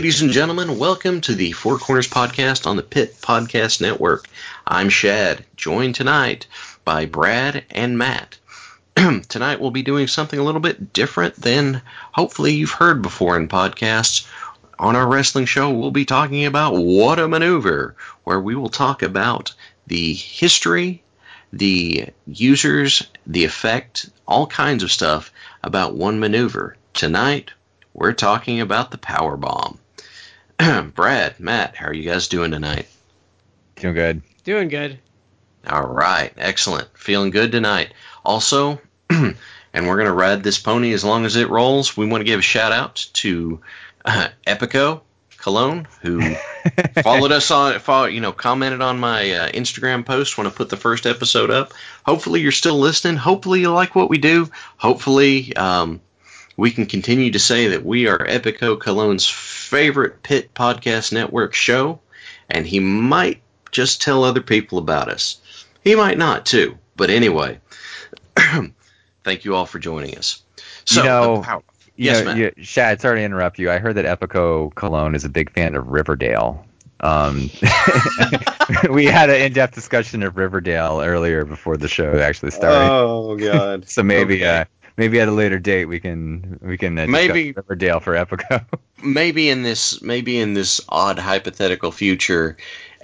Ladies and gentlemen, welcome to the Four Corners Podcast on the Pit Podcast Network. I'm Shad, joined tonight by Brad and Matt. tonight we'll be doing something a little bit different than hopefully you've heard before in podcasts. On our wrestling show, we'll be talking about What a Maneuver, where we will talk about the history, the users, the effect, all kinds of stuff about one maneuver. Tonight, we're talking about the power bomb. Brad, Matt, how are you guys doing tonight? Doing good. Doing good. All right, excellent. Feeling good tonight. Also, and we're going to ride this pony as long as it rolls. We want to give a shout out to uh, Epico Cologne who followed us on, follow, you know, commented on my uh, Instagram post when I put the first episode up. Hopefully, you're still listening. Hopefully, you like what we do. Hopefully, um, we can continue to say that we are Epico Cologne's favorite Pit Podcast Network show, and he might just tell other people about us. He might not, too. But anyway, thank you all for joining us. So, you know, how, yes, know, you, Shad, sorry to interrupt you. I heard that Epico Cologne is a big fan of Riverdale. Um, we had an in-depth discussion of Riverdale earlier before the show actually started. Oh God! so maybe okay. uh, maybe at a later date we can we can uh, maybe Riverdale for Epico. maybe in this maybe in this odd hypothetical future,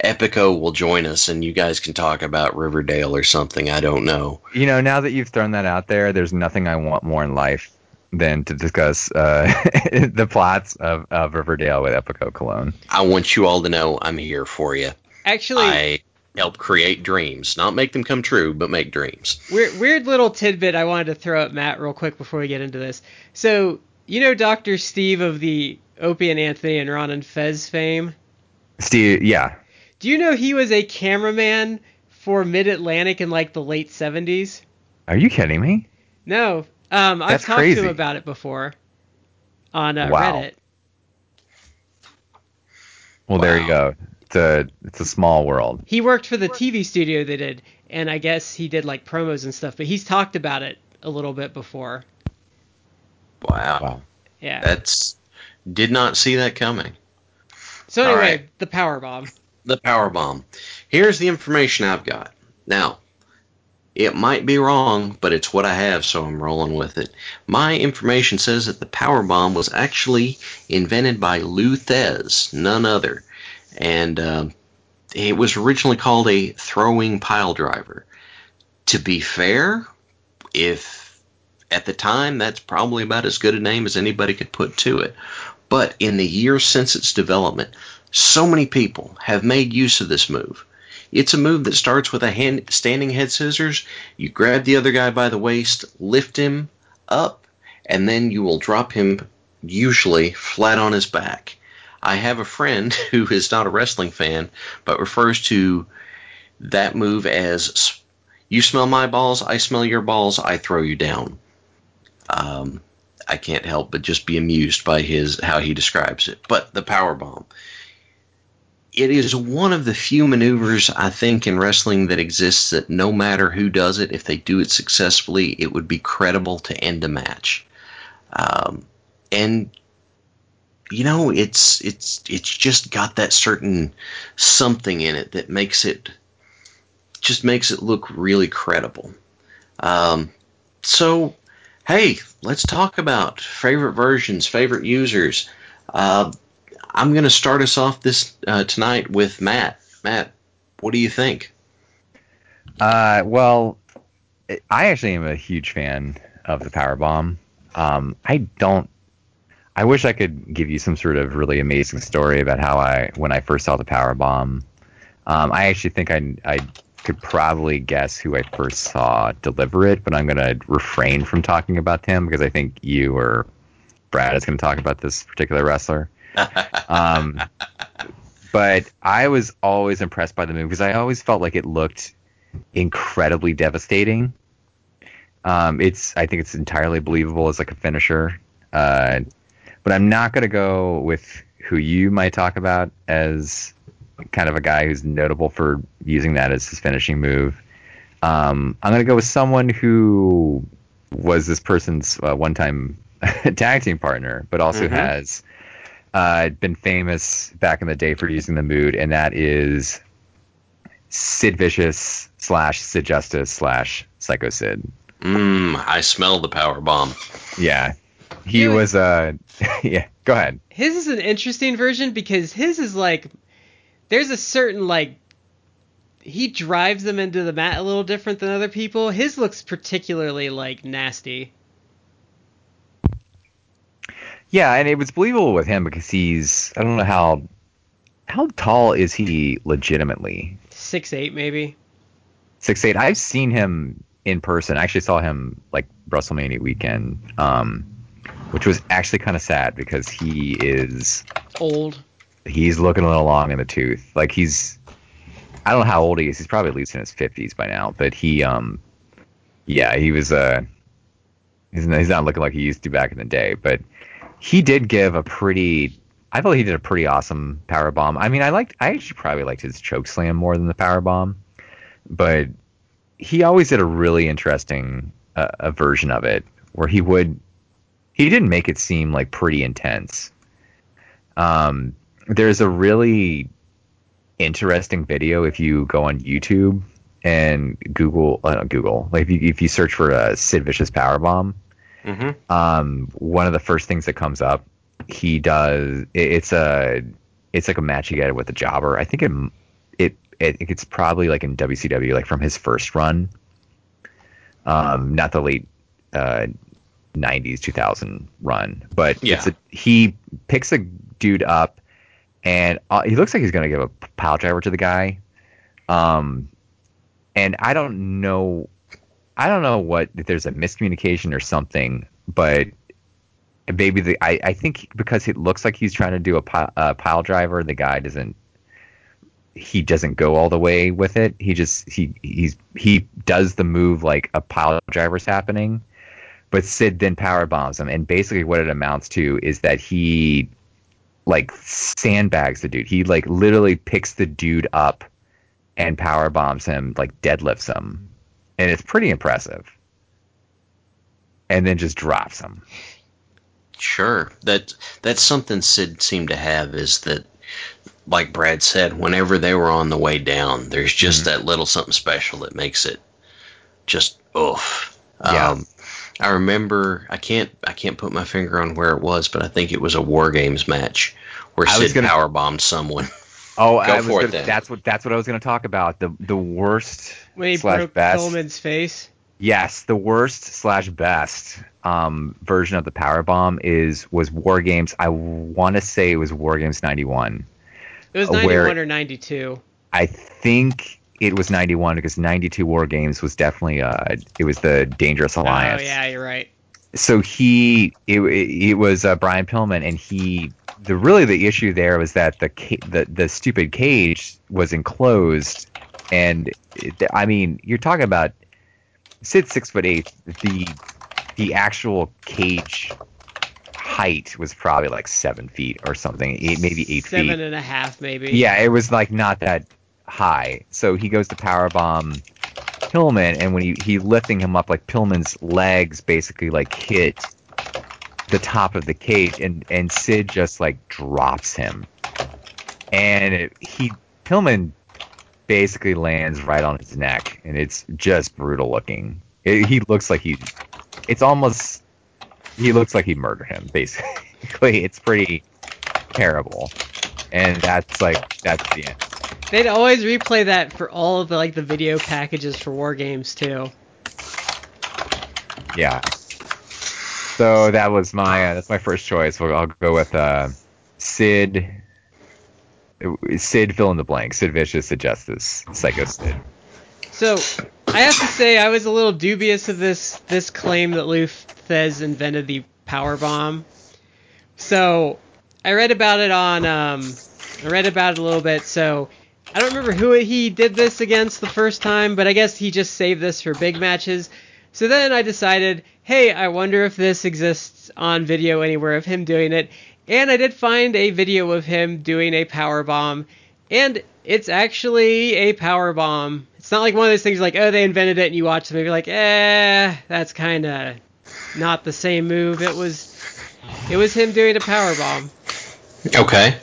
Epico will join us and you guys can talk about Riverdale or something. I don't know. You know, now that you've thrown that out there, there's nothing I want more in life than to discuss uh, the plots of, of Riverdale with Epico Cologne. I want you all to know I'm here for you. Actually, I help create dreams, not make them come true, but make dreams. Weird, weird little tidbit I wanted to throw at Matt real quick before we get into this. So, you know, Doctor Steve of the Opie and Anthony and Ron and Fez fame. Steve, yeah. Do you know he was a cameraman for Mid Atlantic in like the late seventies? Are you kidding me? No, um, I've talked crazy. to him about it before on uh, wow. Reddit. Well, wow. there you go it's a it's a small world. He worked for the TV studio they did, and I guess he did like promos and stuff. But he's talked about it a little bit before. Wow. wow. Yeah. That's did not see that coming. So anyway, right. the power bomb. The power bomb. Here's the information I've got. Now, it might be wrong, but it's what I have, so I'm rolling with it. My information says that the power bomb was actually invented by Lou Thesz, none other and uh, it was originally called a throwing pile driver. To be fair, if at the time that's probably about as good a name as anybody could put to it. But in the years since its development, so many people have made use of this move. It's a move that starts with a hand, standing head scissors. You grab the other guy by the waist, lift him up, and then you will drop him usually flat on his back. I have a friend who is not a wrestling fan, but refers to that move as you smell my balls, I smell your balls, I throw you down. Um, I can't help but just be amused by his how he describes it. But the power bomb. It is one of the few maneuvers I think in wrestling that exists that no matter who does it, if they do it successfully, it would be credible to end a match. Um, and you know, it's it's it's just got that certain something in it that makes it just makes it look really credible. Um, so, hey, let's talk about favorite versions, favorite users. Uh, I'm going to start us off this uh, tonight with Matt. Matt, what do you think? Uh, well, I actually am a huge fan of the power bomb. Um, I don't I wish I could give you some sort of really amazing story about how I, when I first saw the power bomb, um, I actually think I, I could probably guess who I first saw deliver it, but I'm going to refrain from talking about him because I think you or Brad is going to talk about this particular wrestler. um, but I was always impressed by the move because I always felt like it looked incredibly devastating. Um, it's I think it's entirely believable as like a finisher. Uh, but I'm not going to go with who you might talk about as kind of a guy who's notable for using that as his finishing move. Um, I'm going to go with someone who was this person's uh, one-time tag team partner, but also mm-hmm. has uh, been famous back in the day for using the mood, and that is Sid Vicious slash Sid Justice slash Psycho Sid. Mmm, I smell the power bomb. Yeah, he was. Uh, yeah, go ahead. His is an interesting version because his is like there's a certain like he drives them into the mat a little different than other people. His looks particularly like nasty. Yeah, and it was believable with him because he's. I don't know how. How tall is he legitimately? Six eight maybe. Six eight. I've seen him in person. I actually saw him like WrestleMania weekend, um, which was actually kind of sad because he is Old. he's looking a little long in the tooth. Like he's, I don't know how old he is. He's probably at least in his fifties by now. But he, um, yeah, he was. Uh, he's not, he's not looking like he used to back in the day. But he did give a pretty. I thought he did a pretty awesome power bomb. I mean, I liked. I actually probably liked his choke slam more than the power bomb, but he always did a really interesting uh, a version of it where he would. He didn't make it seem like pretty intense. Um, there's a really interesting video if you go on YouTube and Google, uh, Google, like if you, if you search for a Sid Vicious power bomb, Mm-hmm. um, one of the first things that comes up, he does. It, it's a, it's like a match he get with a jobber. I think it, it, it, it's probably like in WCW, like from his first run. Um, not the late, uh, 90s 2000 run but Yeah. it's a, he picks a dude up and uh, he looks like he's going to give a pile driver to the guy. Um and i don't know i don't know what if there's a miscommunication or something but maybe the i, I think because it looks like he's trying to do a pile, a pile driver the guy doesn't he doesn't go all the way with it. He just he he's he does the move like a pile driver's happening but Sid then power bombs him, and basically what it amounts to is that he like sandbags the dude. He like literally picks the dude up and power bombs him, like deadlifts him, and it's pretty impressive. And then just drops him. Sure. That that's something Sid seemed to have is that like Brad said, whenever they were on the way down, there's just mm-hmm. that little something special that makes it just oof. Yeah. Um, I remember I can't I can't put my finger on where it was, but I think it was a War Games match where I Sid gonna- power bombed someone. Oh, Go I was for it, gonna, then. that's what that's what I was going to talk about. The the worst When he slash broke best. Pillman's face. Yes, the worst slash best um, version of the power bomb is was War Games. I want to say it was War Games '91. It was Uh, 91 or 92. I think it was 91 because 92 War Games was definitely uh it was the Dangerous Alliance. Oh yeah, you're right. So he it, it was uh, Brian Pillman and he the really the issue there was that the the the stupid cage was enclosed and it, I mean you're talking about Sid six foot eight the the actual cage height was probably like seven feet or something eight, maybe eight feet Seven and a half, maybe. yeah, it was like not that high. So he goes to powerbomb Pillman, and when he he lifting him up, like Pillman's legs basically like hit the top of the cage, and and Sid just like drops him, and he Pillman basically lands right on his neck, and it's just brutal looking. It, he looks like he, it's almost he looks like he murdered him. Basically, it's pretty terrible, and that's like that's the end. They'd always replay that for all of the like the video packages for war games too. Yeah. So that was my uh, that's my first choice. Well, I'll go with uh, Sid. Sid fill in the blank. Sid Vicious, Sid Justice, Psycho Sid. So I have to say I was a little dubious of this this claim that Lou Thesz invented the power bomb. So I read about it on um, I read about it a little bit. So I don't remember who he did this against the first time, but I guess he just saved this for big matches. So then I decided, hey, I wonder if this exists on video anywhere of him doing it. And I did find a video of him doing a power bomb, and it's actually a power bomb. It's not like one of those things like, oh, they invented it, and you watch them and you're like, eh, that's kind of not the same move. It was, it was him doing a power bomb. Okay.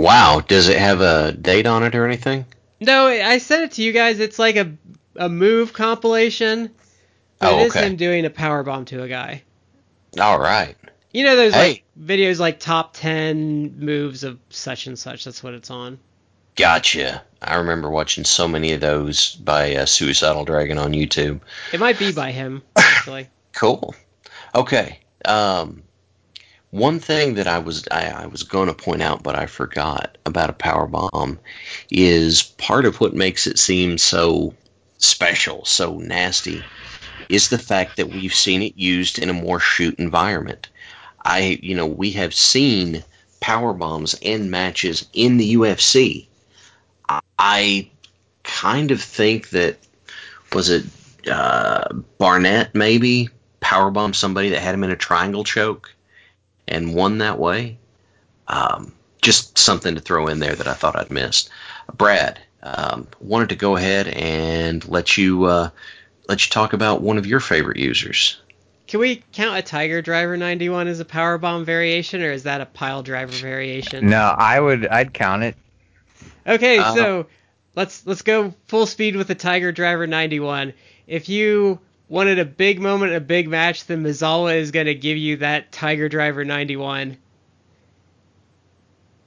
Wow. Does it have a date on it or anything? No, I said it to you guys. It's like a a move compilation. But Oh, it is okay. him doing a power bomb to a guy. All right. You know those Hey. like videos like top ten moves of such and such. That's what it's on. Gotcha. I remember watching so many of those by uh, Suicidal Dragon on YouTube. It might be by him actually. Cool. Okay. Um, one thing that I was I, I was going to point out, but I forgot about a power bomb, is part of what makes it seem so special, so nasty, is the fact that we've seen it used in a more shoot environment. I, you know, we have seen power bombs in matches in the UFC. I, kind of think that was it uh, Barnett maybe powerbomb somebody that had him in a triangle choke and won that way. Um, just something to throw in there that I thought I'd missed. Brad, um, wanted to go ahead and let you uh, let you talk about one of your favorite users. Can we count a Tiger Driver 91 as a power bomb variation, or is that a pile driver variation? No, I would. I'd count it. Okay, Uh, so let's let's go full speed with the Tiger Driver 91. If you wanted a big moment, a big match, then Misawa is going to give you that Tiger Driver 91.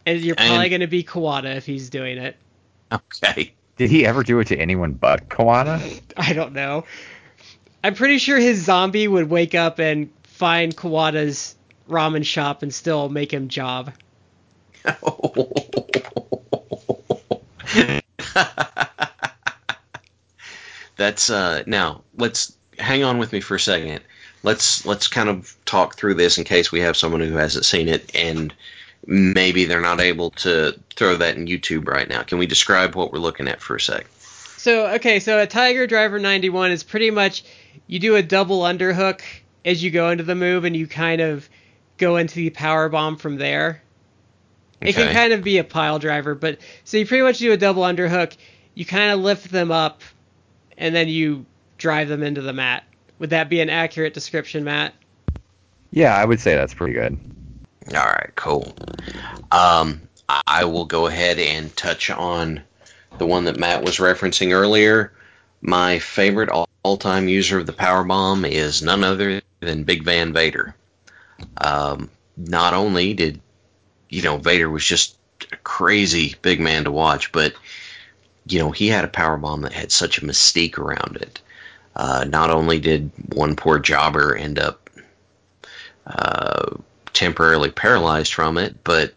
And you're probably And- going to be Kawada if he's doing it. Okay. Did he ever do it to anyone but Kawada? I don't know. I'm pretty sure his zombie would wake up and find Kawada's ramen shop and still make him job. That's uh now let's hang on with me for a second. Let's let's kind of talk through this in case we have someone who hasn't seen it and maybe they're not able to throw that in YouTube right now. Can we describe what we're looking at for a sec? So okay, so a Tiger Driver 91 is pretty much you do a double underhook as you go into the move, and you kind of go into the power bomb from there. It can kind of be a pile driver, but so you pretty much do a double underhook. You kind of lift them up, and then you drive them into the mat. Would that be an accurate description, Matt? Yeah, I would say that's pretty good. All right, cool. Um, I will go ahead and touch on the one that Matt was referencing earlier. My favorite all- all-time user of the power bomb is none other than Big Van Vader. Um, not only did you know Vader was just a crazy big man to watch, but you know he had a power bomb that had such a mystique around it. Uh, not only did one poor jobber end up uh, temporarily paralyzed from it, but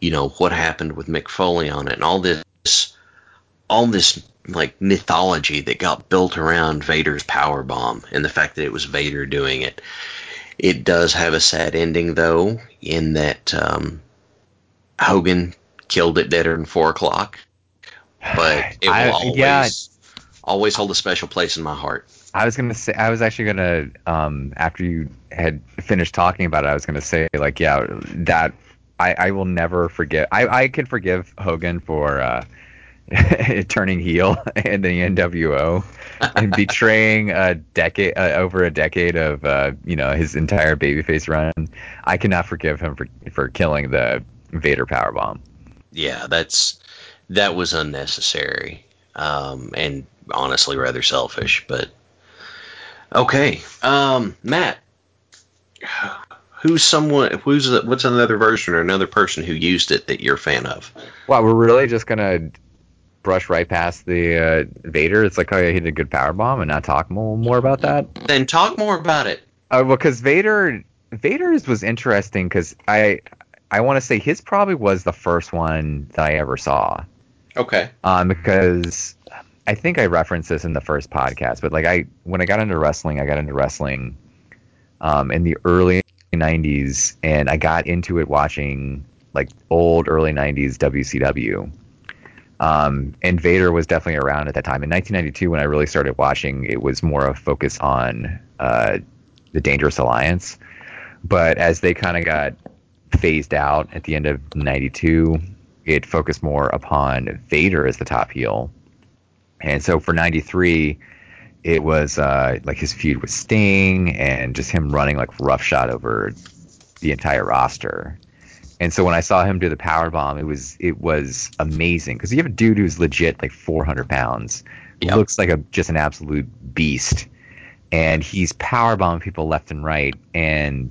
you know what happened with Mick Foley on it, and all this, all this like mythology that got built around Vader's power bomb, and the fact that it was Vader doing it. It does have a sad ending though, in that um, Hogan killed it deader than four o'clock, but it will I- always, yeah. Always hold a special place in my heart. I was gonna say I was actually gonna um after you had finished talking about it, I was gonna say like yeah that I, I will never forget I, I can forgive Hogan for uh turning heel in the NWO and betraying a decade uh, over a decade of uh you know his entire babyface run. I cannot forgive him for for killing the Vader powerbomb. yeah, that's that was unnecessary, um, and honestly rather selfish. But okay, um, Matt, who's someone? Who's the, what's another version or another person who used it that you're a fan of? Wow, we're really just gonna brush right past the uh, Vader. It's like, oh yeah, he did a good power bomb, and not talk more, more about that. Then talk more about it. Uh, well, because Vader, Vader's was interesting because I, I want to say his probably was the first one that I ever saw. Okay. Um, because I think I referenced this in the first podcast, but like I, when I got into wrestling, I got into wrestling, um, in the early '90s, and I got into it watching like old early '90s WCW. Um, and Vader was definitely around at that time. In 1992, when I really started watching, it was more of a focus on uh, the Dangerous Alliance. But as they kind of got phased out at the end of 92, it focused more upon Vader as the top heel. And so for 93, it was uh, like his feud with Sting and just him running like roughshod over the entire roster. And so when I saw him do the power bomb, it was it was amazing because you have a dude who's legit like 400 pounds, Yep. looks like a just an absolute beast, and he's power bombing people left and right. And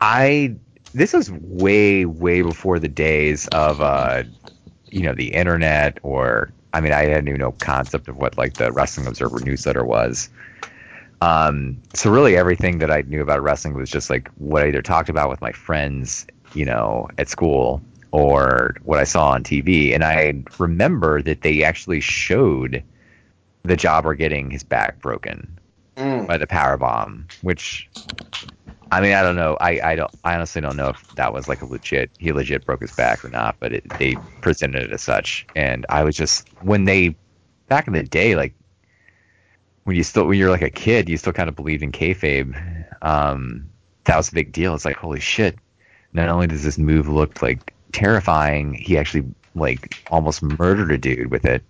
I this was way way before the days of uh, you know the internet or I mean I had even no concept of what like the Wrestling Observer newsletter was. Um, so really everything that I knew about wrestling was just like what I either talked about with my friends, you know, at school or what I saw on TV. And I remember that they actually showed the jobber getting his back broken Mm. by the power bomb, which I mean I don't know. I, I don't I honestly don't know if that was like a legit he legit broke his back or not, but it, they presented it as such. And I was just when they back in the day, like when you still when you're like a kid, you still kind of believed in kayfabe. Um, that was a big deal. It's like holy shit! Not only does this move look like terrifying, he actually like almost murdered a dude with it.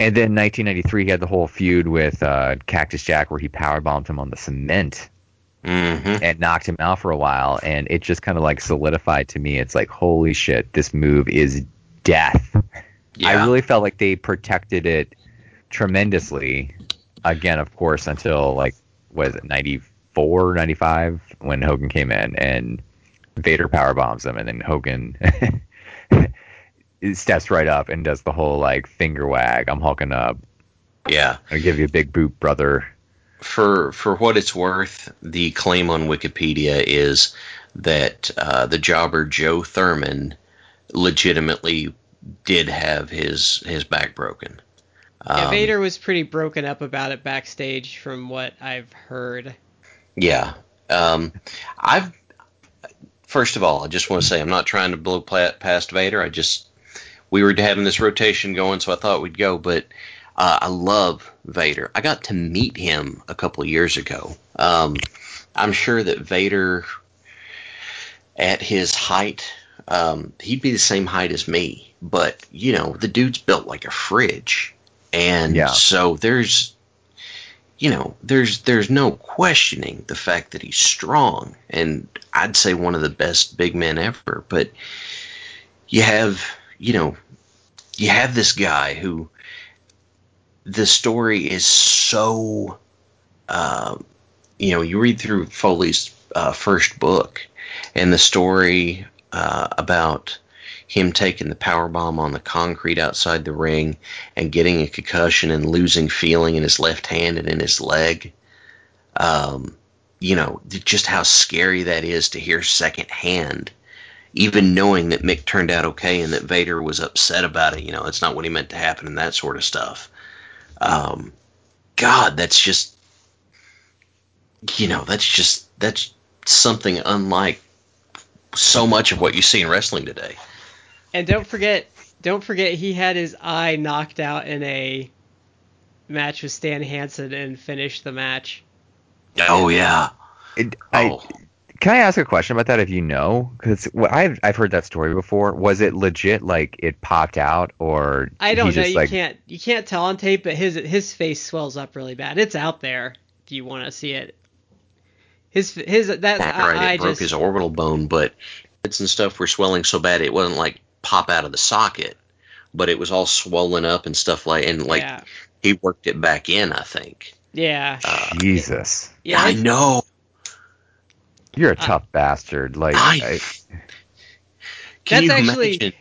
And then 1993, he had the whole feud with uh, Cactus Jack, where he power bombed him on the cement hmm and knocked him out for a while. And it just kind of like solidified to me. It's like holy shit, this move is death. Yeah. I really felt like they protected it tremendously. Again, of course, until like was it 94, 95 when Hogan came in and Vader power bombs him, and then Hogan steps right up and does the whole like finger wag. I'm hulking up. yeah. I give you a big boot, brother. For for what it's worth, the claim on Wikipedia is that uh, the jobber Joe Thurman legitimately did have his his back broken. Yeah, Um, Vader was pretty broken up about it backstage, from what I've heard. Yeah. Um, I've first of all, I just want to say I'm not trying to blow past Vader. I just we were having this rotation going, so I thought we'd go. But uh, I love Vader. I got to meet him a couple of years ago. Um, I'm sure that Vader, at his height, um, he'd be the same height as me. But you know, the dude's built like a fridge, and Yeah. so there's you know, there's there's no questioning the fact that he's strong, and I'd say one of the best big men ever. But you have, you know, you have this guy who the story is so, uh, you know, you read through Foley's uh, first book, and the story uh, about him taking the power bomb on the concrete outside the ring and getting a concussion and losing feeling in his left hand and in his leg. Um, you know, just how scary that is to hear secondhand. Even knowing that Mick turned out okay and that Vader was upset about it, you know, it's not what he meant to happen and that sort of stuff. Um, God, that's just, you know, that's just, that's something unlike so much of what you see in wrestling today. And don't forget, don't forget, he had his eye knocked out in a match with Stan Hansen and finished the match. Oh, yeah. It, I, Oh. Can I ask a question about that if you know? Because I've I've heard that story before. Was it legit like it popped out or I don't know. just, You like, can't you can't tell on tape, but his his face swells up really bad. It's out there if you want to see it. His his that right, eye it broke just his orbital bone, but bits and stuff were swelling so bad it wasn't like pop out of the socket, but it was all swollen up and stuff like and like yeah he worked it back in. I think. yeah Uh, Jesus, yeah. I know. You're a uh, tough bastard. Like I- I, Can That's you actually- imagine?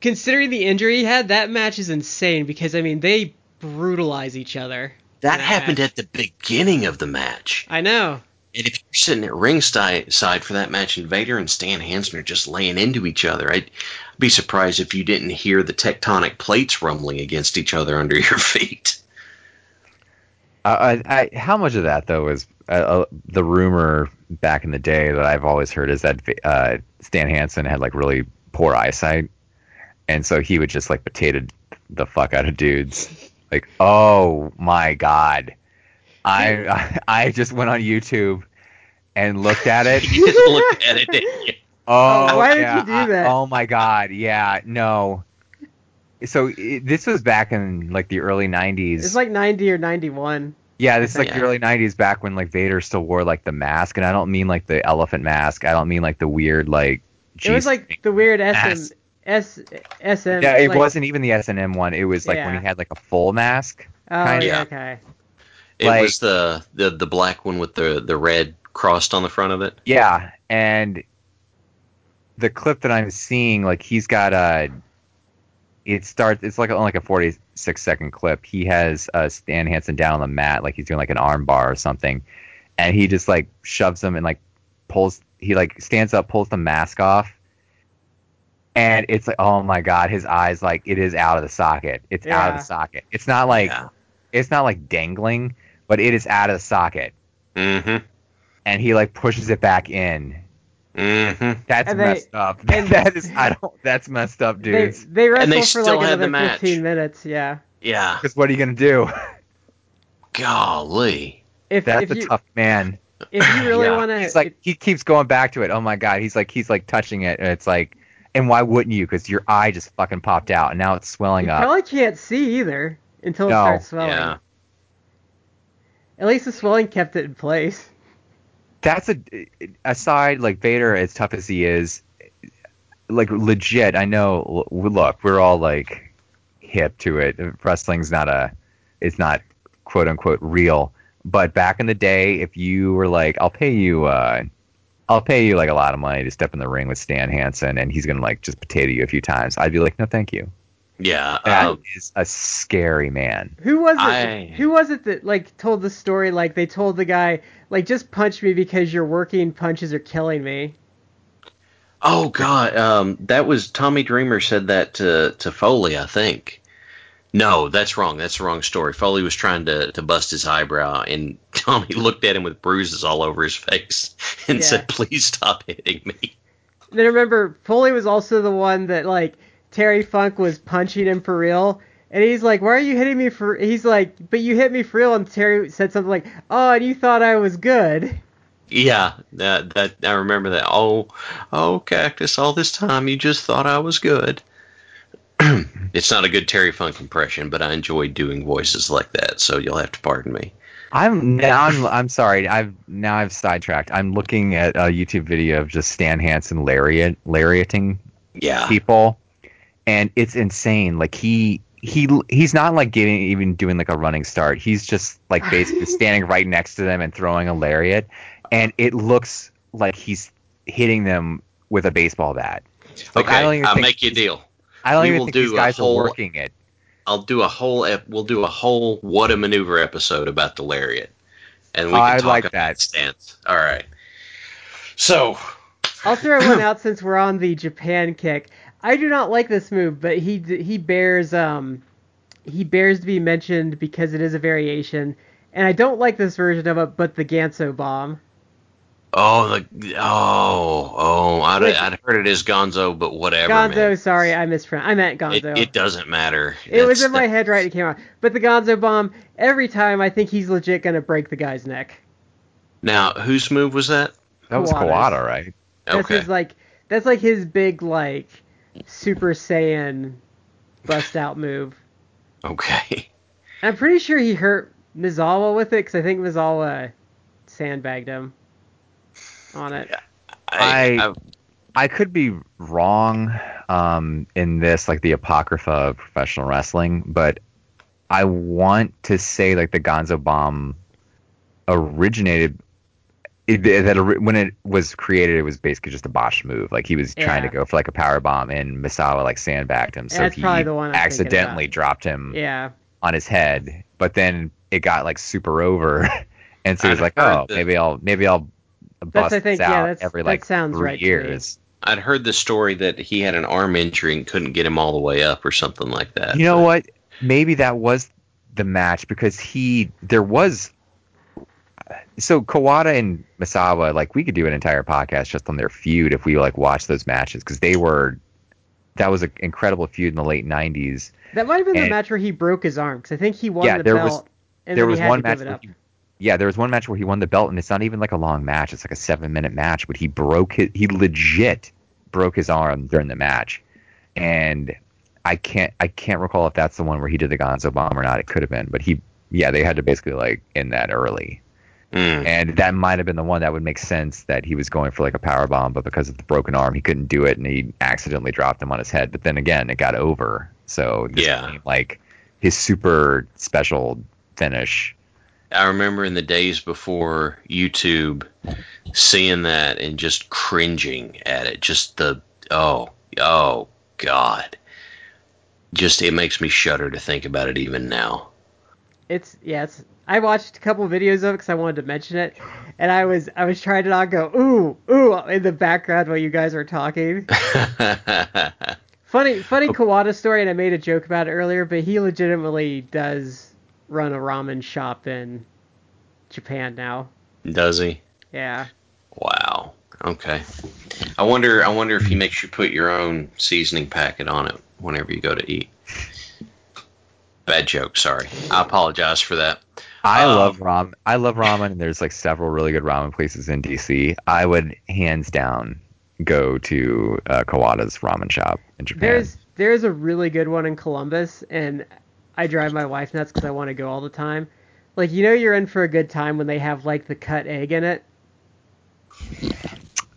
Considering the injury he had, that match is insane because I mean they brutalize each other. That that happened match. at the beginning of the match. I know. And if you're sitting at ringside side for that match, Invader and Stan Hansen are just laying into each other, I'd be surprised if you didn't hear the tectonic plates rumbling against each other under your feet. I, I, how much of that though is uh, uh, the rumor back in the day that I've always heard is that uh, Stan Hansen had like really poor eyesight, and so he would just like potato the fuck out of dudes. Like, oh my god, I I, I just went on YouTube and looked at it. You just looked at it. didn't you? Oh, why did you yeah, do I- that? oh my god, yeah, no. So it, this was back in like the early '90s. It's like 90 or 91. Yeah, this is like Yeah. the early '90s, back when like Vader still wore like the mask, and I don't mean like the elephant mask. I don't mean like the weird like. it was like the weird SM, Mask. S, SM. Yeah, it like- wasn't even the S and M one. It was like when he had like a full mask. Oh, kinda- yeah, Yeah. okay. It Like- was the, the the black one with the the red crossed on the front of it. Yeah, and the clip that I'm seeing, like he's got a. It starts. It's like like a 46 second clip. He has uh, Stan Hansen down on the mat, like he's doing like an arm bar or something, and he just like shoves him and like pulls. He like stands up, pulls the mask off, and it's like, oh my god, his eyes like it is out of the socket. It's out of the socket. It's not like yeah. it's not like dangling, but it is out of the socket, Mm-hmm. and he like pushes it back in. Mm-hmm. That's they- messed up. and- that is I don't. That's messed up, They dudes. they wrestle And they for still like had the another match. 15 minutes. Yeah. Yeah. Because what are you gonna do? Golly. If That's if a you tough man. if you really Yeah. want to, He's like he keeps going back to it. Oh my god, he's like he's like touching it, and it's like, and why wouldn't you? Because your eye just fucking popped out, and now it's swelling you up. probably can't see either until it starts swelling. Yeah. At least the swelling kept it in place. That's a aside. Like Vader, as tough as he is, like legit. I know. Look, we're all like hip to it. Wrestling's not a, it's not quote unquote real. But back in the day, if you were like, I'll pay you, uh, I'll pay you like a lot of money to step in the ring with Stan Hansen, and he's gonna like just potato you a few times, I'd be like, no, thank you. Yeah. That is Um, a scary man. Who was it? I- Who was it that like told the story? Like they told the guy, like just punch me because your working punches are killing me. oh God. Um. That was Tommy Dreamer said that to to Foley, I think. No, that's wrong. That's the wrong story. Foley was trying to, to bust his eyebrow, and Tommy looked at him with bruises all over his face and Yeah. said, "Please stop hitting me." And then remember, Foley was also the one that like Terry Funk was punching him for real. And he's like, "Why are you hitting me for?" He's like, "But you hit me for real." And Terry said something like, "Oh, and you thought I was good." Yeah, that that I remember that. Oh, oh, Cactus! All this time you just thought I was good. it's not a good Terry Funk impression, but I enjoy doing voices like that, so you'll have to pardon me. I'm now. I'm, I'm sorry. I've now I've sidetracked. I'm looking at a YouTube video of just Stan Hansen lariat lariating Yeah, people, and it's insane. Like he he he's not like getting even doing like a running start. He's just like basically standing right next to them and throwing a lariat, and it looks like he's hitting them with a baseball bat. Like, okay, I don't even I'll think make you a deal. I don't We even think do these a guys whole- are working it. I'll do a whole. Ep- we'll do a whole what a maneuver episode about the lariat, and we Oh, can I'd talk like about that. stance. All right. So I'll throw one out since we're on the Japan kick. I do not like this move, but he he bears um he bears to be mentioned because it is a variation, and I don't like this version of it. But the Ganso bomb. Oh, the oh oh! I'd, Wait. I'd heard it as Gonzo, but whatever. Gonzo, man. sorry, I mispronounced. I meant Gonzo. it doesn't matter. It was in my head right. It came out. But the Gonzo bomb. Every time, I think he's legit gonna break the guy's neck. Now, whose move was that? That was Kawada's. Kawada, right? That's Okay. his like. That's like his big like Super Saiyan bust out move. Okay. I'm pretty sure he hurt Misawa with it because I think Misawa sandbagged him on it. I, I- I- I could be wrong um, in this, like the apocrypha of professional wrestling, but I want to say like the Gonzo bomb originated. It, that when it was created, it was basically just a botched move. Like he was trying to go for like a power bomb, and Misawa like sandbagged him, so That's he the one accidentally dropped him Yeah. on his head. But then it got like super over, and so he was like, "Oh, that- maybe I'll maybe I'll bust I think, this yeah, out that's- every like sounds three right to years." I'd heard the story that he had an arm injury and couldn't get him all the way up or something like that. You know but- what? Maybe that was the match because he there was so Kawada and Misawa like we could do an entire podcast just on their feud if we like watch those matches because they were that was an incredible feud in the late '90s. That might have been the match where he broke his arm because I think he won Yeah, the there belt. was- and there was one match give it up. he, yeah, there was one match where he won the belt and it's not even like a long match; it's like a seven minute match, but he broke his he legit broke his arm during the match, and I can't I can't recall if that's the one where he did the Gonzo bomb or not. It could have been, but he yeah, they had to basically like end that early. Mm. And that might have been the one that would make sense that he was going for like a power bomb, but because of the broken arm, he couldn't do it, and he accidentally dropped him on his head. But then again, it got over, so this Yeah. became like his super special finish. I remember in the days before YouTube seeing that and just cringing at it. Just the oh oh god. Just it makes me shudder to think about it even now. It's yeah. It's I watched a couple videos of it because I wanted to mention it, and I was I was trying to not go ooh ooh in the background while you guys were talking. Funny funny oh. Kawada story, and I made a joke about it earlier, but he legitimately does run a ramen shop in Japan now. Does he? Yeah. Wow. Okay. I wonder. I wonder if he makes you put your own seasoning packet on it whenever you go to eat. Bad joke. Sorry. I apologize for that. I Um, love ramen. I love ramen, and there's like several really good ramen places in DC. I would hands down go to uh, Kawada's ramen shop in Japan. There's there's a really good one in Columbus, and I drive my wife nuts because I want to go all the time. Like you know, you're in for a good time when they have like the cut egg in it.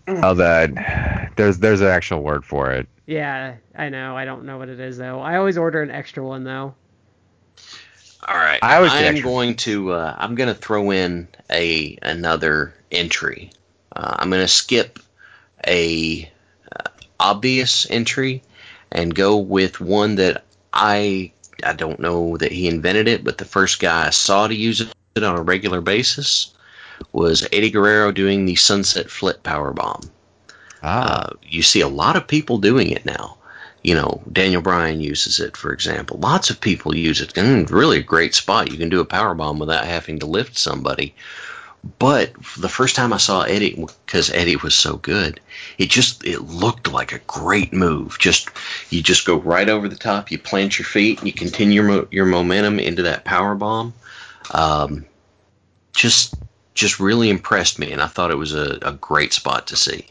oh, that there's there's an actual word for it. Yeah, I know. I don't know what it is though. I always order an extra one though. All right. I get I'm going to. Uh, I'm going to throw in a another entry. Uh, I'm going to skip a uh, obvious entry and go with one that I I don't know that he invented it, but the first guy I saw to use it on a regular basis was Eddie Guerrero doing the Sunset Flip Power Bomb. Ah, Uh, you see a lot of people doing it now. You know, Daniel Bryan uses it, for example. Lots of people use it. And really a great spot. You can do a power bomb without having to lift somebody. But the first time I saw Eddie, because Eddie was so good, it just it looked like a great move. Just you just go right over the top, you plant your feet, and you continue your, mo- your momentum into that power bomb. Um, just just really impressed me, and I thought it was a, a great spot to see.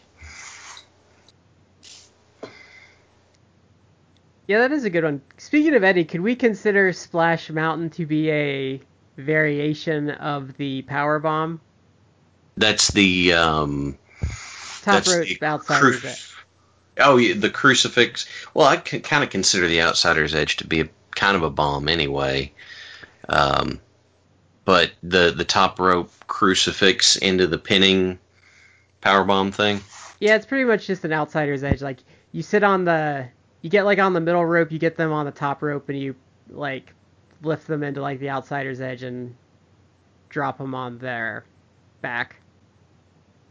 Yeah, that is a good one. Speaking of Eddie, could we consider Splash Mountain to be a variation of the power bomb? That's the um, Top rope the outsiders. cru- edge. Oh, yeah, the crucifix. Well, I kind of consider the outsider's edge to be a, kind of a bomb anyway. Um, but the the top rope crucifix into the pinning power bomb thing. Yeah, it's pretty much just an outsider's edge. Like you sit on the, you get like on the middle rope, you get them on the top rope, and you like lift them into like the outsider's edge and drop them on their back.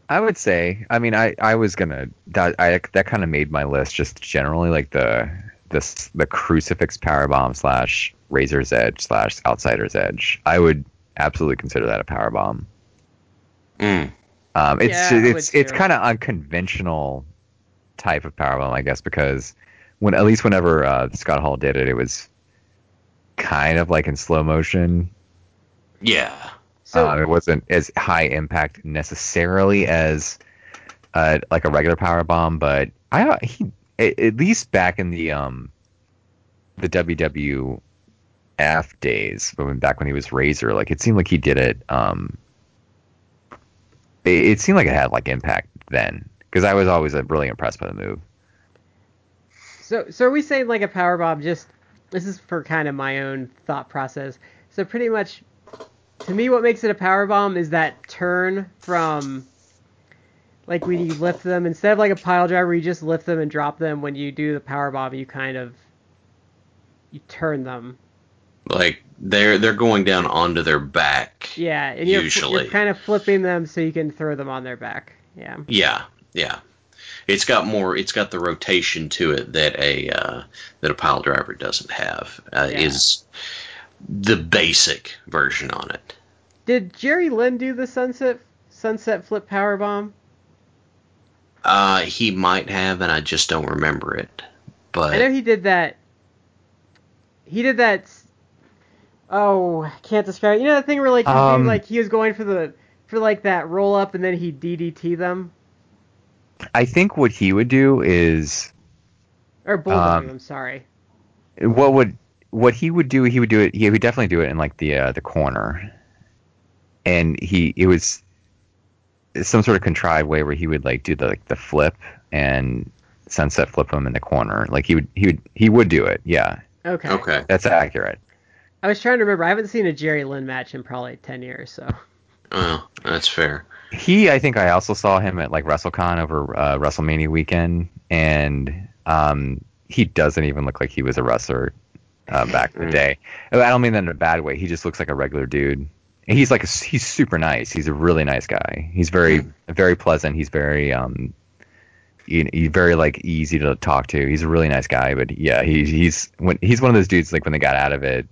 I would say. I mean, I I was gonna that I that kind of made my list just generally like the this the crucifix power bomb slash razor's edge slash outsider's edge. I would absolutely consider that a power bomb. Mm. Um, it's Yeah, it's it's kind of unconventional type of power bomb, I guess, because when at least whenever uh, Scott Hall did it, it was kind of like in slow motion. Yeah. So um, it wasn't as high impact necessarily as uh, like a regular power bomb, but I he at at least back in the um the WWF days, when back when he was Razor, like it seemed like he did it. Um, it, it seemed like it had like impact then because I was always uh, really impressed by the move. So, so are we saying like a power bomb? Just this is for kind of my own thought process. So pretty much, to me, what makes it a power bomb is that turn from like when you lift them instead of like a pile driver, you just lift them and drop them. When you do the power bomb, you kind of you turn them. Like they're they're going down onto their back. Yeah, and you're, Usually. you're kind of flipping them so you can throw them on their back. Yeah. Yeah, yeah. It's got more. It's got the rotation to it that a uh, that a pile driver doesn't have. Uh, Yeah. Is the basic version on it. Did Jerry Lynn do the sunset sunset flip power bomb? Uh, he might have, and I just don't remember it. But I know he did that. He did that. Oh, I can't describe. You know that thing where like he, Um, like he was going for the for like that roll up and then he DDT them I think what he would do is or bulldog. Um, I'm sorry. what would what he would do, he would do it. He would definitely do it in like the uh, the corner, and he it was some sort of contrived way where he would like do the like the flip and sunset flip him in the corner. Like he would he would he would do it. Yeah, Okay. Okay. that's accurate. I was trying to remember. I haven't seen a Jerry Lynn match in probably ten years. So Well, that's fair. He, I think I also saw him at like WrestleCon over uh, WrestleMania weekend, and um, he doesn't even look like he was a wrestler uh, back in the Mm. day. I don't mean that in a bad way. He just looks like a regular dude. And he's like a, he's super nice. He's a really nice guy. He's very very pleasant. He's very um, you he's very like easy to talk to. He's a really nice guy. But yeah, he, he's when he's one of those dudes like when they got out of it,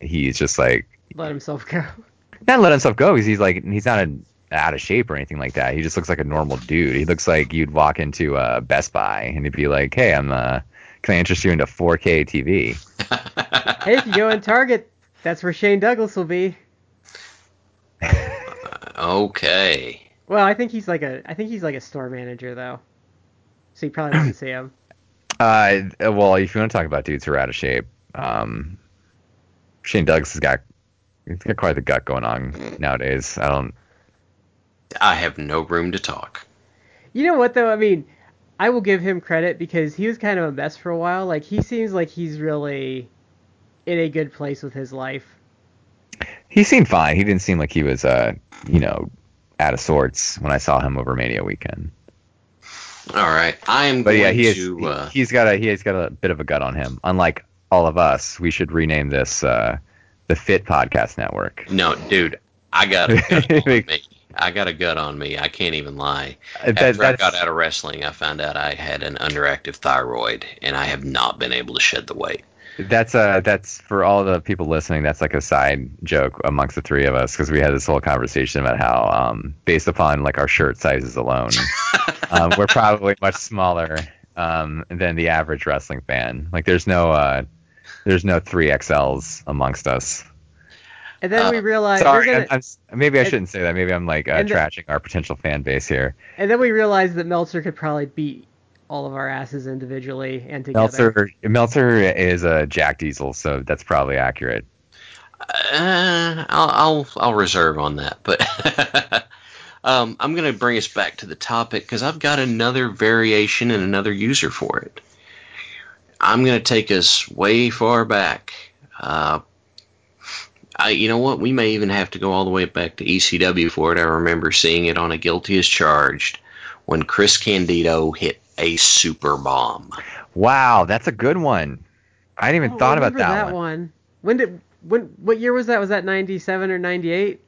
he's just like let himself go. Not let himself go because he's like he's not a, out of shape or anything like that. He just looks like a normal dude. He looks like you'd walk into uh, Best Buy and he'd be like, "Hey, I'm uh, can I interest you into 4K TV?" Hey, if you go in Target, that's where Shane Douglas will be. Okay. Well, I think he's like a I think he's like a store manager though, so you probably wouldn't see him. Uh, well, if you want to talk about dudes who are out of shape, um, Shane Douglas has got he's got quite the gut going on nowadays. I don't. I have no room to talk. You know what though? I mean, I will give him credit because he was kind of a mess for a while. Like he seems like he's really in a good place with his life. He seemed fine. He didn't seem like he was, uh, you know, out of sorts when I saw him over Mania weekend. All right. I am But going yeah, he is. to. Uh, he's got a he has got a bit of a gut on him. Unlike all of us, we should rename this uh, the Fit Podcast Network. no, dude. I got a gut on me. I got a gut on me. I can't even lie. That- After I got out of wrestling, I found out I had an underactive thyroid, and I have not been able to shed the weight. That's uh that's for all the people listening. That's like a side joke amongst the three of us because we had this whole conversation about how, um, based upon like our shirt sizes alone, um, we're probably much smaller um, than the average wrestling fan. Like, there's no uh, there's no three XLs amongst us. And then Uh, we realized Sorry, we're I'm, gonna, I'm maybe I and- shouldn't say that. Maybe I'm like uh, and the- trashing our potential fan base here. and then we realized that Meltzer could probably beat all of our asses individually and together. Meltzer Meltzer is a Jack Diesel, so that's probably accurate. Uh, I'll, I'll I'll reserve on that, but um, I'm going to bring us back to the topic because I've got another variation and another user for it. I'm going to take us way far back. Uh, I, you know what? We may even have to go all the way back to ECW for it. I remember seeing it on a Guilty as Charged when Chris Candido hit a super bomb. Wow, that's a good one. I hadn't even Oh, thought about remember that, one. When did when what year was that? Was that 97 or 98?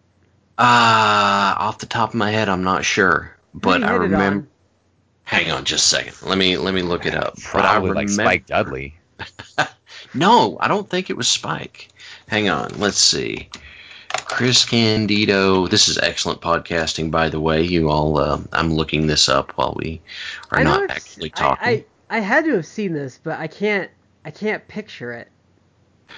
Uh, off the top of my head, I'm not sure, but I remember. On? Hang on, just a second. Let me let me look it up. But I Probably like Spike Dudley. No, I don't think it was Spike. Hang on, let's see. Chris Candido. This is excellent podcasting, by the way. You all, uh, I'm looking this up while we are I not actually talking. I, I had to have seen this, but I can't I can't picture it.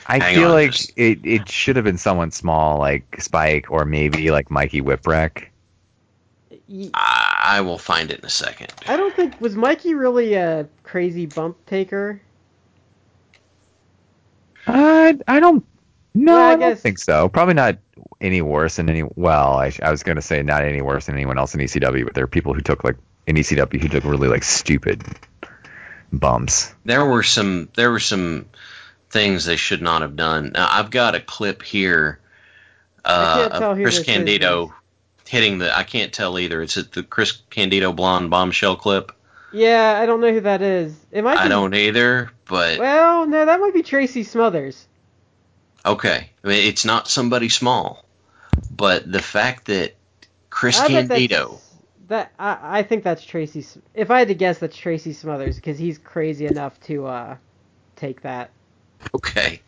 I Hang feel on, like just- it, it should have been someone small like Spike or maybe like Mikey Whipwreck. Y- I, I will find it in a second. I don't think was Mikey really a crazy bump taker. Uh, I don't. No, Well, I I, don't think so. Probably not any worse than any. Well, I, I was going to say not any worse than anyone else in ECW, but there are people who took like in ECW who took really like stupid bumps. There were some there were some things they should not have done. Now I've got a clip here uh, of Chris this is. Candido hitting the. I can't tell either. It's the Chris Candido blonde bombshell clip. Yeah, I don't know who that is. It might I be, don't either, but Well, no, that might be Tracy Smothers. okay. I mean, it's not somebody small, but the fact that Chris I Candido. That I, I think that's Tracy. If I had to guess, that's Tracy Smothers because he's crazy enough to uh take that. Okay.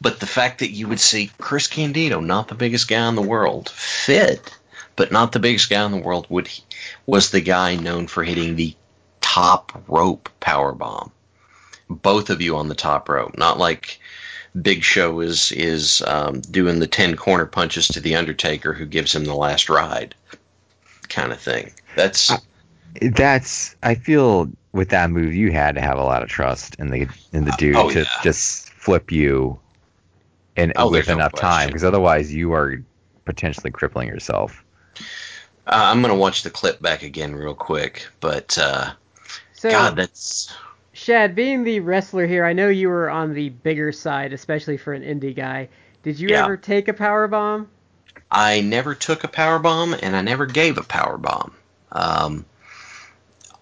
But the fact that you would see Chris Candido, not the biggest guy in the world, fit, but not the biggest guy in the world, would was the guy known for hitting the top rope power bomb. Both of you on the top rope, not like Big Show is is um, doing the ten corner punches to the Undertaker, who gives him the last ride, kind of thing. That's That's. I feel with that move, you had to have a lot of trust in the in the dude Oh, to yeah. just flip you in Oh, with no enough time because otherwise you are potentially crippling yourself. Uh, I'm gonna watch the clip back again real quick, but uh, So, God, that's Shad, being the wrestler here, I know you were on the bigger side, especially for an indie guy. Did you Yeah. ever take a power bomb? I never took a power bomb and I never gave a power bomb. Um,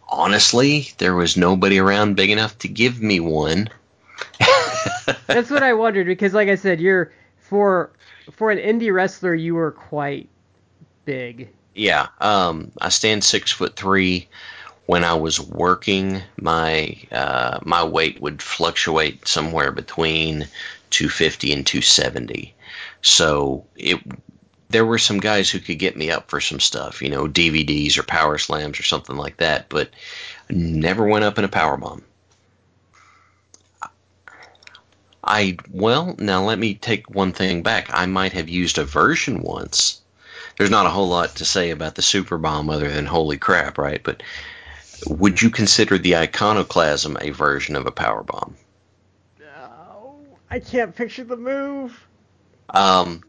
honestly, there was nobody around big enough to give me one. That's what I wondered because, like I said, you're for for an indie wrestler, you were quite big. Yeah, um, I stand six foot three. When I was working, my uh, my weight would fluctuate somewhere between 250 and 270. So it there were some guys who could get me up for some stuff, you know, DVDs or power slams or something like that, but never went up in a power bomb. I well, now let me take one thing back. I might have used a version once there's not a whole lot to say about the super bomb other than holy crap, right? But would you consider the iconoclasm a version of a power bomb? Oh, I can't picture the move. Um,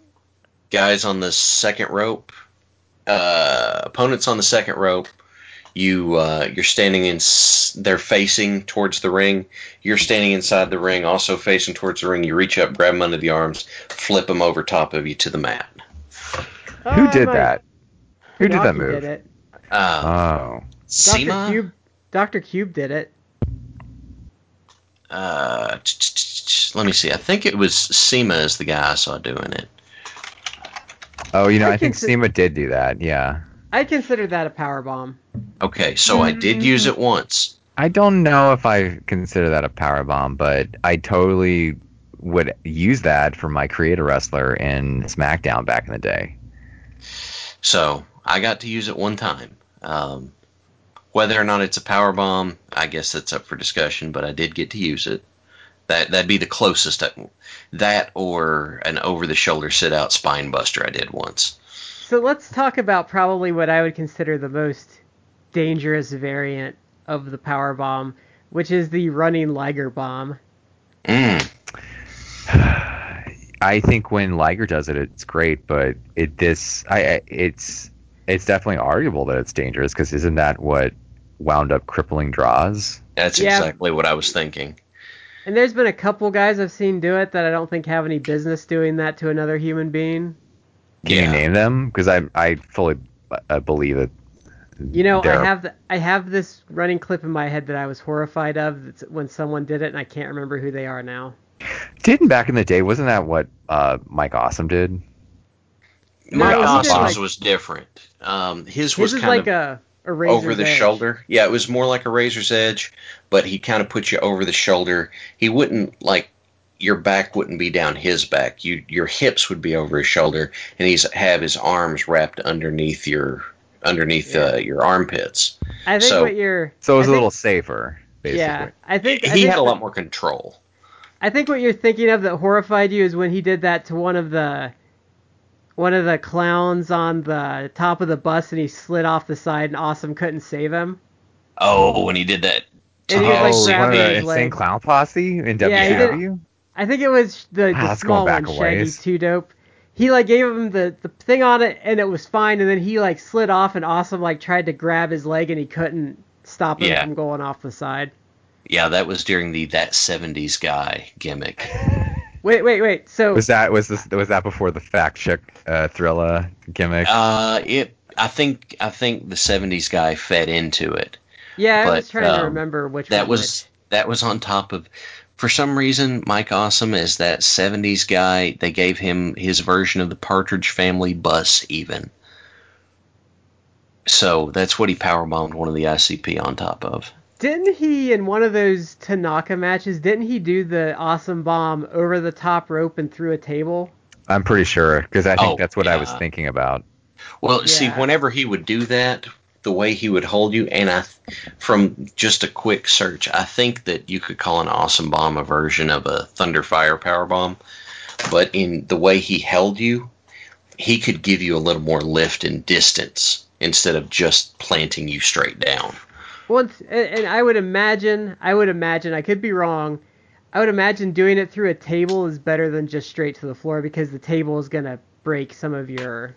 guys on the second rope, uh, opponents on the second rope. You uh, you're standing in. s- They're facing towards the ring. You're standing inside the ring, also facing towards the ring. You reach up, grab them under the arms, flip them over top of you to the mat. Who Oh, did that? Who did that Funaki move? Did it. Uh, Oh, Doctor CIMA? Cube. Doctor Cube did it. Uh, let me see. I think it was CIMA is the guy I saw doing it. oh, you know, I I, think consi- CIMA did do that. Yeah, I consider that a power bomb. Okay, so I did use it once. I don't know if I consider that a power bomb, but I totally would use that for my creator wrestler in SmackDown back in the day. So I got to use it one time. Um, whether or not it's a power bomb, I guess that's up for discussion. But I did get to use it. That that'd be the closest. I, that or an over-the-shoulder sit-out spine buster I did once. So let's talk about probably what I would consider the most dangerous variant of the power bomb, which is the running Liger bomb. Mm. I think when Liger does it, it's great, but it this I I- it's it's definitely arguable that it's dangerous because isn't that what wound up crippling Droz? That's Yeah. exactly what I was thinking. And there's been a couple guys I've seen do it that I don't think have any business doing that to another human being. Can Yeah. you name them? Because I I fully uh, believe it. You know, There I have th- I have this running clip in my head that I was horrified of when someone did it, and I can't remember who they are now. Didn't back in the day wasn't that what uh, Mike Awesome did? Mike he did, like- was different. Um, his His was kind like of a a razor's over the edge. shoulder. Yeah, it was more like a razor's edge, but he kind of put you over the shoulder. He wouldn't like your back wouldn't be down his back. You your hips would be over his shoulder, and he's have his arms wrapped underneath your underneath uh, your armpits. I think So- what you're So it was I a think- little safer, basically. yeah. I think I he think had a lot more control. I think what you're thinking of that horrified you is when he did that to one of the one of the clowns on the top of the bus and he slid off the side and Awesome couldn't save him. Oh, when he did that. And he was, like, oh, one of the his insane leg. clown posse in Yeah, did- WCW. I think it was the, Ah, the that's small one, Shaggy ways. Two Dope. He like gave him the, the thing on it and it was fine, and then he like slid off and Awesome like tried to grab his leg and he couldn't stop him Yeah. from going off the side. Yeah, that was during the that '70s guy gimmick. Wait, wait, wait. So Was that was this was that before the Fat Chick uh, thriller gimmick? Uh, it. I think I think the '70s guy fed into it. yeah, I was trying to um, remember which that one was that was on top of for some reason mike awesome is that 70s guy they gave him his version of the partridge family bus even so that's what he powerbombed one of the icp on top of Didn't he in one of those Tanaka matches? Didn't he do the awesome bomb over the top rope and through a table? I'm pretty sure because I think Oh, that's what I was thinking about. well see whenever he would do that the way he would hold you and i from just a quick search i think that you could call an awesome bomb a version of a thunderfire power bomb but in the way he held you he could give you a little more lift and distance instead of just planting you straight down Once, and, and I would imagine, I would imagine, I could be wrong. I would imagine doing it through a table is better than just straight to the floor because the table is gonna break some of your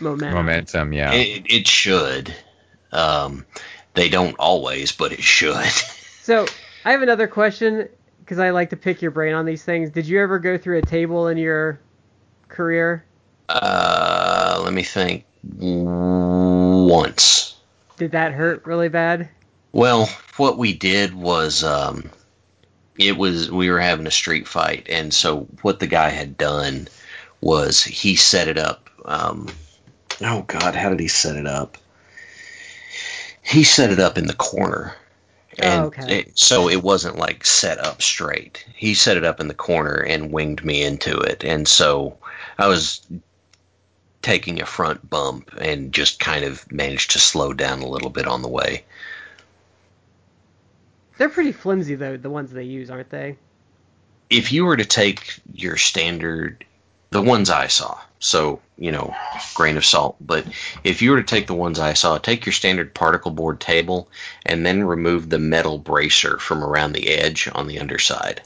momentum. Momentum, yeah. It, it should. Um, they don't always, but it should. So I have another question because I like to pick your brain on these things. Did you ever go through a table in your career? Uh, let me think. Once. Did that hurt really bad? Well, what we did was, um, it was we were having a street fight, and so what the guy had done was he set it up. Um, oh God, how did he set it up? He set it up in the corner. And Oh, okay. it, so it wasn't like set up straight. He set it up in the corner and winged me into it. And so I was taking a front bump and just kind of managed to slow down a little bit on the way. They're pretty flimsy though, the ones they use, aren't they? if you were to take your standard, the ones I saw, so you know, grain of salt, but if you were to take the ones I saw, take your standard particle board table and then remove the metal bracer from around the edge on the underside.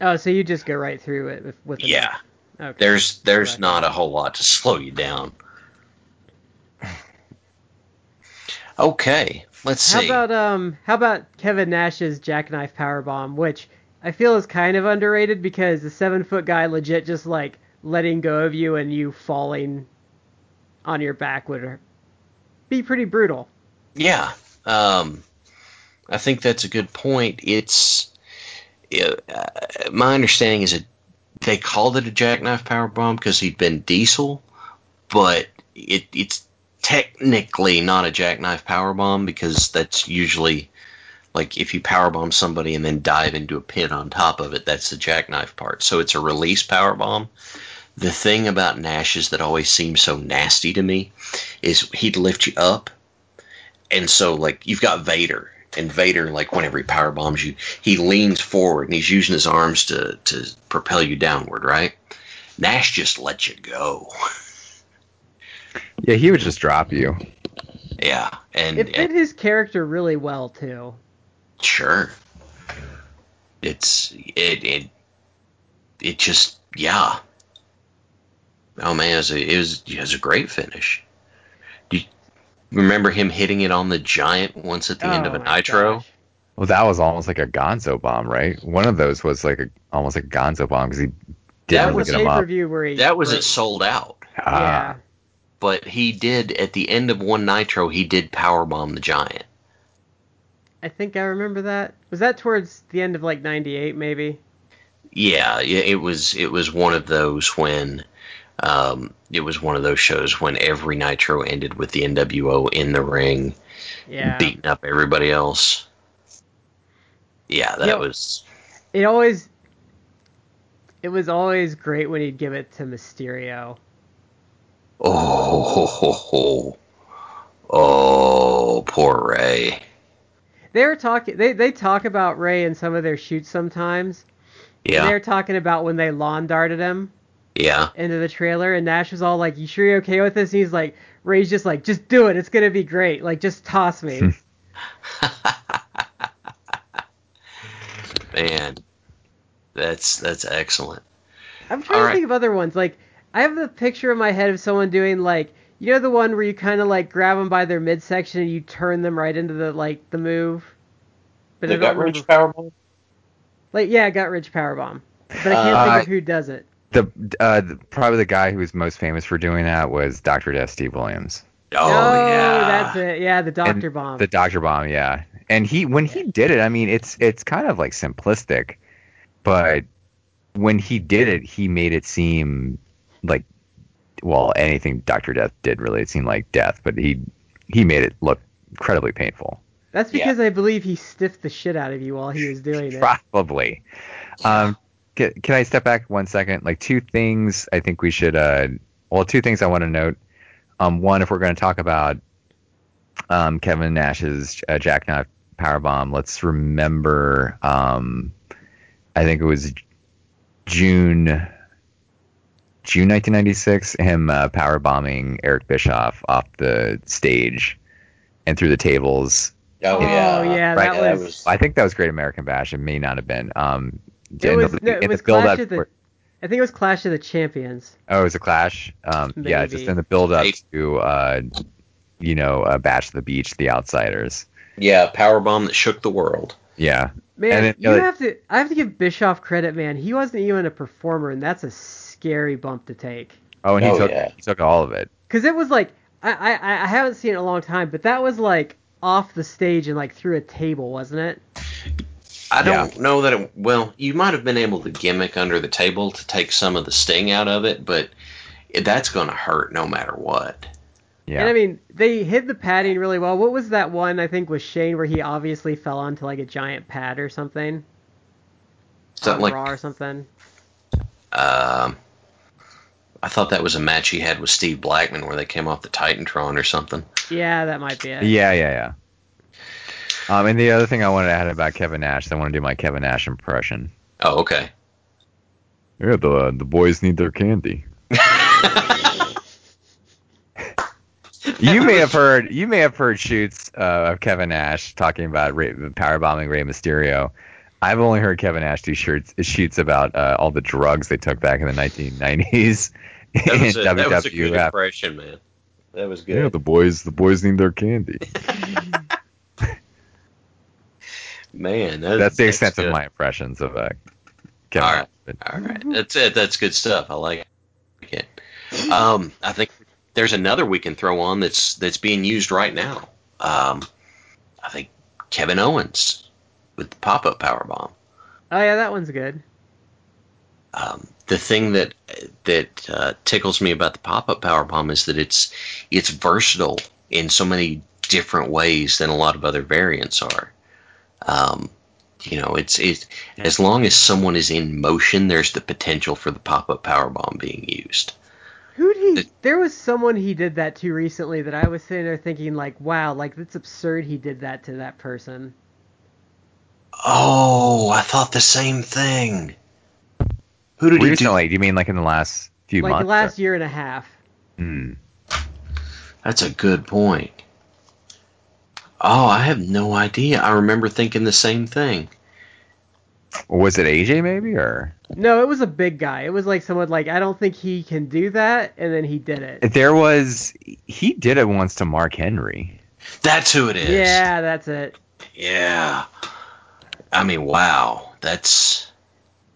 Oh, so you just go right through it with, with the Yeah, Okay. there's there's Right. not a whole lot to slow you down. Okay, let's see. How about um how about Kevin Nash's jackknife power bomb, which I feel is kind of underrated because the seven foot guy legit just like letting go of you and you falling on your back would be pretty brutal. Yeah, um, I think that's a good point. It's uh, my understanding is that they called it a jackknife power bomb because he'd been diesel, but it, it's technically not a jackknife power bomb because that's usually like if you power bomb somebody and then dive into a pit on top of it, that's the jackknife part. So it's a release power bomb. The thing about Nash's that always seems so nasty to me is he'd lift you up and so like you've got Vader, and Vader like whenever he power bombs you, he leans forward and he's using his arms to to propel you downward, right? Nash just lets you go. Yeah, he would just drop you. Yeah, and, It fit and his character really well too. sure, it's it it it just yeah. Oh man, it was a, it was it was a great finish. Do you remember him hitting it on the giant once at the end of a Oh nitro? gosh. Well, that was almost like a Gonzo bomb, right? One of those was like a almost like a Gonzo bomb because he That didn't That really was get a him pay per up. view where he That was where- it sold out. Yeah. Ah, but he did at the end of one nitro he did power bomb the giant I think I remember that. Was that towards the end of like '98, maybe? yeah yeah, it was it was one of those when um, it was one of those shows when every nitro ended with the nwo in the ring Yeah. beating up everybody else yeah that Yep. was It always. It was always great when he'd give it to Mysterio. oh ho, ho, ho. oh poor Rey They were talking. They they talk about Rey in some of their shoots sometimes. yeah They're talking about when they lawn darted him yeah into the trailer, and Nash was all like, "You sure you're okay with this?" And he's like, "Rey's just like, just do it. It's gonna be great. Like, just toss me." man that's that's excellent I'm trying All to right. think of other ones. Like, I have the picture in my head of someone doing like, you know, the one where you kind of like grab them by their midsection and you turn them right into the like the move. But I don't remember- powerbomb Like, yeah, gut wrench powerbomb. But I can't Uh, think of who does it. The, uh, the probably the guy who was most famous for doing that was Doctor Death Steve Williams. oh no, yeah that's it. Yeah, the Doctor And Bomb. The Doctor Bomb, yeah. And he when he did it, I mean, it's it's kind of like simplistic, but when he did it, he made it seem like well, anything Doctor Death did really, it seemed like death, but he he made it look incredibly painful. That's Yeah. because I believe he stiffed the shit out of you while he was doing it. Probably. Um, can, can I step back one second? Like two things I think we should. Uh, well, two things I want to note. Um, one, if we're going to talk about um, Kevin Nash's uh, jackknife powerbomb, let's remember. Um, I think it was June. June 1996, him uh, power bombing Eric Bischoff off the stage and through the tables Oh, Oh, yeah. yeah, Right, that, that was, was- I think that was Great American Bash. It may not have been. Um, It in was, the, no, in it the was build Clash up of the. for- I think it was Clash of the Champions. oh, it was a clash. Um, yeah, just in the build up to, uh, you know, uh, Bash of the Beach, the Outsiders. Yeah, power bomb that shook the world. Yeah, Man, And it- you uh, have to. I have to give Bischoff credit, man. He wasn't even a performer, and that's a scary bump to take. Oh, and he Oh, took yeah. he took all of it. Cause it was like I, I I haven't seen it in a long time, but that was like off the stage and like through a table, wasn't it? I don't know that it. Well, you might have been able to gimmick under the table to take some of the sting out of it, but that's going to hurt no matter what. Yeah. And I mean, they hid the padding really well. What was that one? I think with Shane where he obviously fell onto like a giant pad or something. Something like, Raw or something. um, I thought that was a match he had with Steve Blackman where they came off the Titantron or something. Yeah, that might be it. Yeah, yeah, yeah. Um, and the other thing I wanted to add about Kevin Nash, I want to do my Kevin Nash impression. Oh, okay. Yeah, the the boys need their candy. You may have heard you may have heard shoots uh, of Kevin Nash talking about Rey, power bombing Rey Mysterio. I've only heard Kevin Nash do shoots shoots about uh, all the drugs they took back in the 1990s That in was, a, that was a good impression, man. That was good. Yeah, the boys the boys need their candy. Man, that, That's the extent good. of my impressions of uh, Kevin All Nash. right. But- All right, that's it. That's good stuff. I like it. Um, I think there's another we can throw on that's that's being used right now. Um, I think Kevin Owens with the pop-up power bomb. Oh yeah, that one's good. Um, the thing that that uh, tickles me about the pop-up power bomb is that it's it's versatile in so many different ways than a lot of other variants are. Um, you know, it's it's as long as someone is in motion, there's the potential for the pop-up power bomb being used. Who'd he? The- There was someone he did that to recently that I was sitting there thinking like, wow, like that's absurd. He did that to that person. Oh, I thought the same thing. Who did he do? Recently, do you mean like in the last few like months? the last year and a half. Hmm. That's a good point. Oh, I have no idea. I remember thinking the same thing. Was it AJ maybe or? No, it was a big guy. It was like someone like I don't think he can do that, and then he did it. There was he did it once to Mark Henry. That's who it is. Yeah, that's it. Yeah. I mean, wow. That's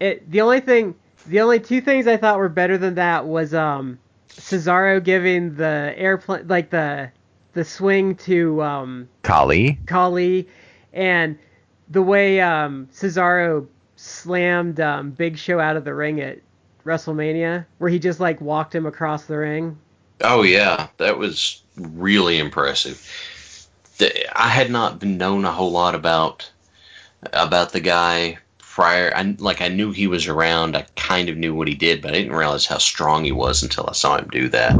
It. The only thing, the only two things I thought were better than that was um, Cesaro giving the airplane like the the swing to um Khali. Khali, and the way um, Cesaro slammed um, Big Show out of the ring at WrestleMania, where he just like walked him across the ring. oh yeah, that was really impressive. I had not been known a whole lot about about the guy prior. I like I knew he was around. I kind of knew what he did, but I didn't realize how strong he was until I saw him do that.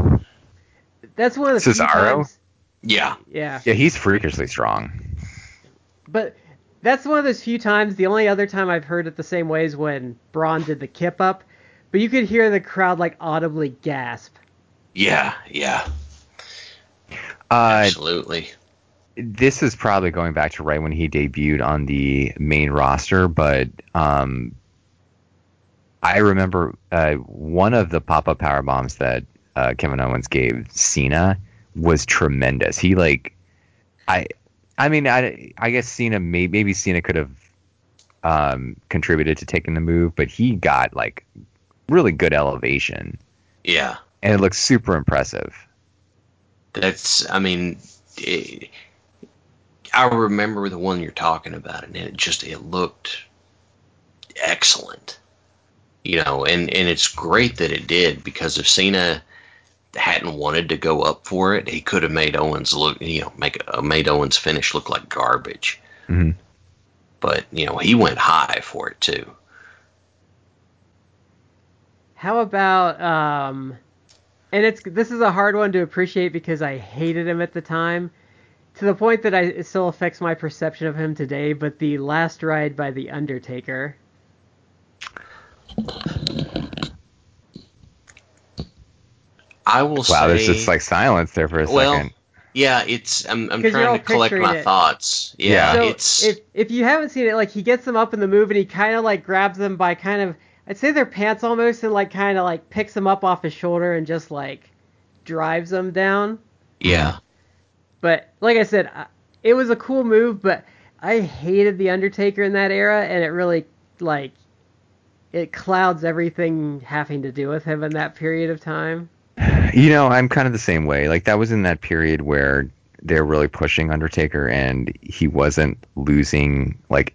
That's one of the few Cesaro? times. Yeah. Yeah, Yeah, he's freakishly strong. but that's one of those few times. The only other time I've heard it the same way is when Braun did the kip up, but you could hear the crowd like audibly gasp. Yeah. Yeah. Uh, Absolutely. this is probably going back to right when he debuted on the main roster, but um, I remember uh, one of the pop-up power bombs that uh, Kevin Owens gave Cena was tremendous. He like, I, I mean, I, I guess Cena may, maybe Cena could have um, contributed to taking the move, but he got like really good elevation, Yeah. and it looks super impressive. That's, I mean, it, I remember the one you're talking about, and it just it looked excellent, you know, and and it's great that it did because if Cena hadn't wanted to go up for it, he could have made Owens look, you know, make uh, made Owens finish look like garbage. Mhm. But you know, he went high for it too. How about um and it's this is a hard one to appreciate because I hated him at the time to the point that I it still affects my perception of him today, but the last ride by the Undertaker. I will Wow, say, there's just like silence there for a well, second. Yeah, it's. I'm, I'm 'Cause trying to collect my it. thoughts. Yeah, so it's. if if you haven't seen it, like he gets them up in the move and he kind of like grabs them by kind of I'd say their pants almost and like kind of like picks them up off his shoulder and just like drives them down. yeah. But like I said, it was a cool move, but I hated the Undertaker in that era, and it really like it clouds everything having to do with him in that period of time. You know, I'm kind of the same way. Like that was in that period where they're really pushing Undertaker, and he wasn't losing like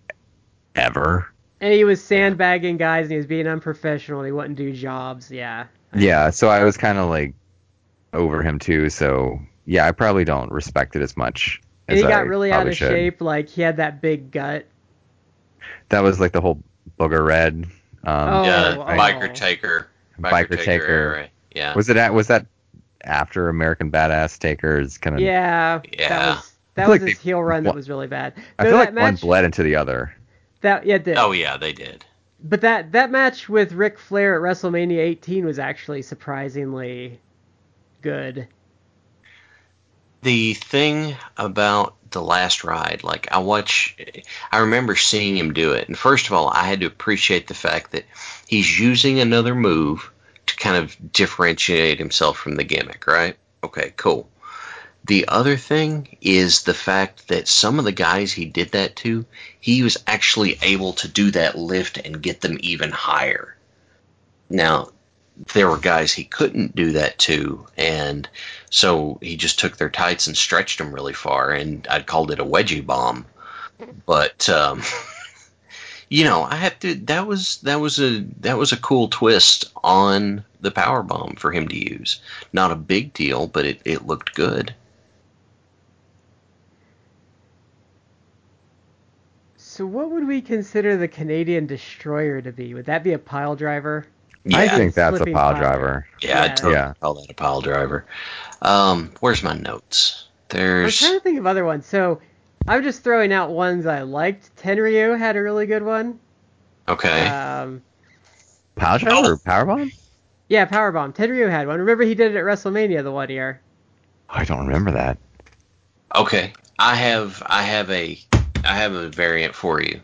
ever. And he was sandbagging guys, and he was being unprofessional, and he wouldn't do jobs. Yeah. Yeah, so I was kind of like over him too. So yeah, I probably don't respect it as much. And as he got I really out of should. shape. Like he had that big gut. That was like the whole booger red. Um, Oh, yeah, oh. biker taker. Biker Taker. era, Yeah. Was it at? Was that after American Badass Taker's kind of? Yeah. That Yeah. was that was like his they- heel run that was really bad. I Though feel that like one bled into the other. That yeah, it did. Oh yeah, they did. But that that match with Ric Flair at WrestleMania 18 was actually surprisingly good. The thing about the last ride, like I watch, I remember seeing him do it, and first of all, I had to appreciate the fact that he's using another move to kind of differentiate himself from the gimmick, right? Okay, cool. The other thing is the fact that some of the guys he did that to, he was actually able to do that lift and get them even higher. Now, there were guys he couldn't do that to, and so he just took their tights and stretched them really far, and I'd called it a wedgie bomb. But um, you know, I have to. That was that was a that was a cool twist on the power bomb for him to use. Not a big deal, but it, it looked good. So what would we consider the Canadian destroyer to be? Would that be a pile driver? Yeah, I think that's a pile pile driver. yeah, yeah. I'd totally Yeah. call that a pile driver. Um, where's my notes? There's. I'm trying to think of other ones. So I'm just throwing out ones I liked. Tenryu had a really good one. okay. Um, Pile driver or power bomb? yeah, Powerbomb. Tenryu had one. Remember he did it at WrestleMania the one year. I don't remember that. Okay, I have I have a I have a variant for you.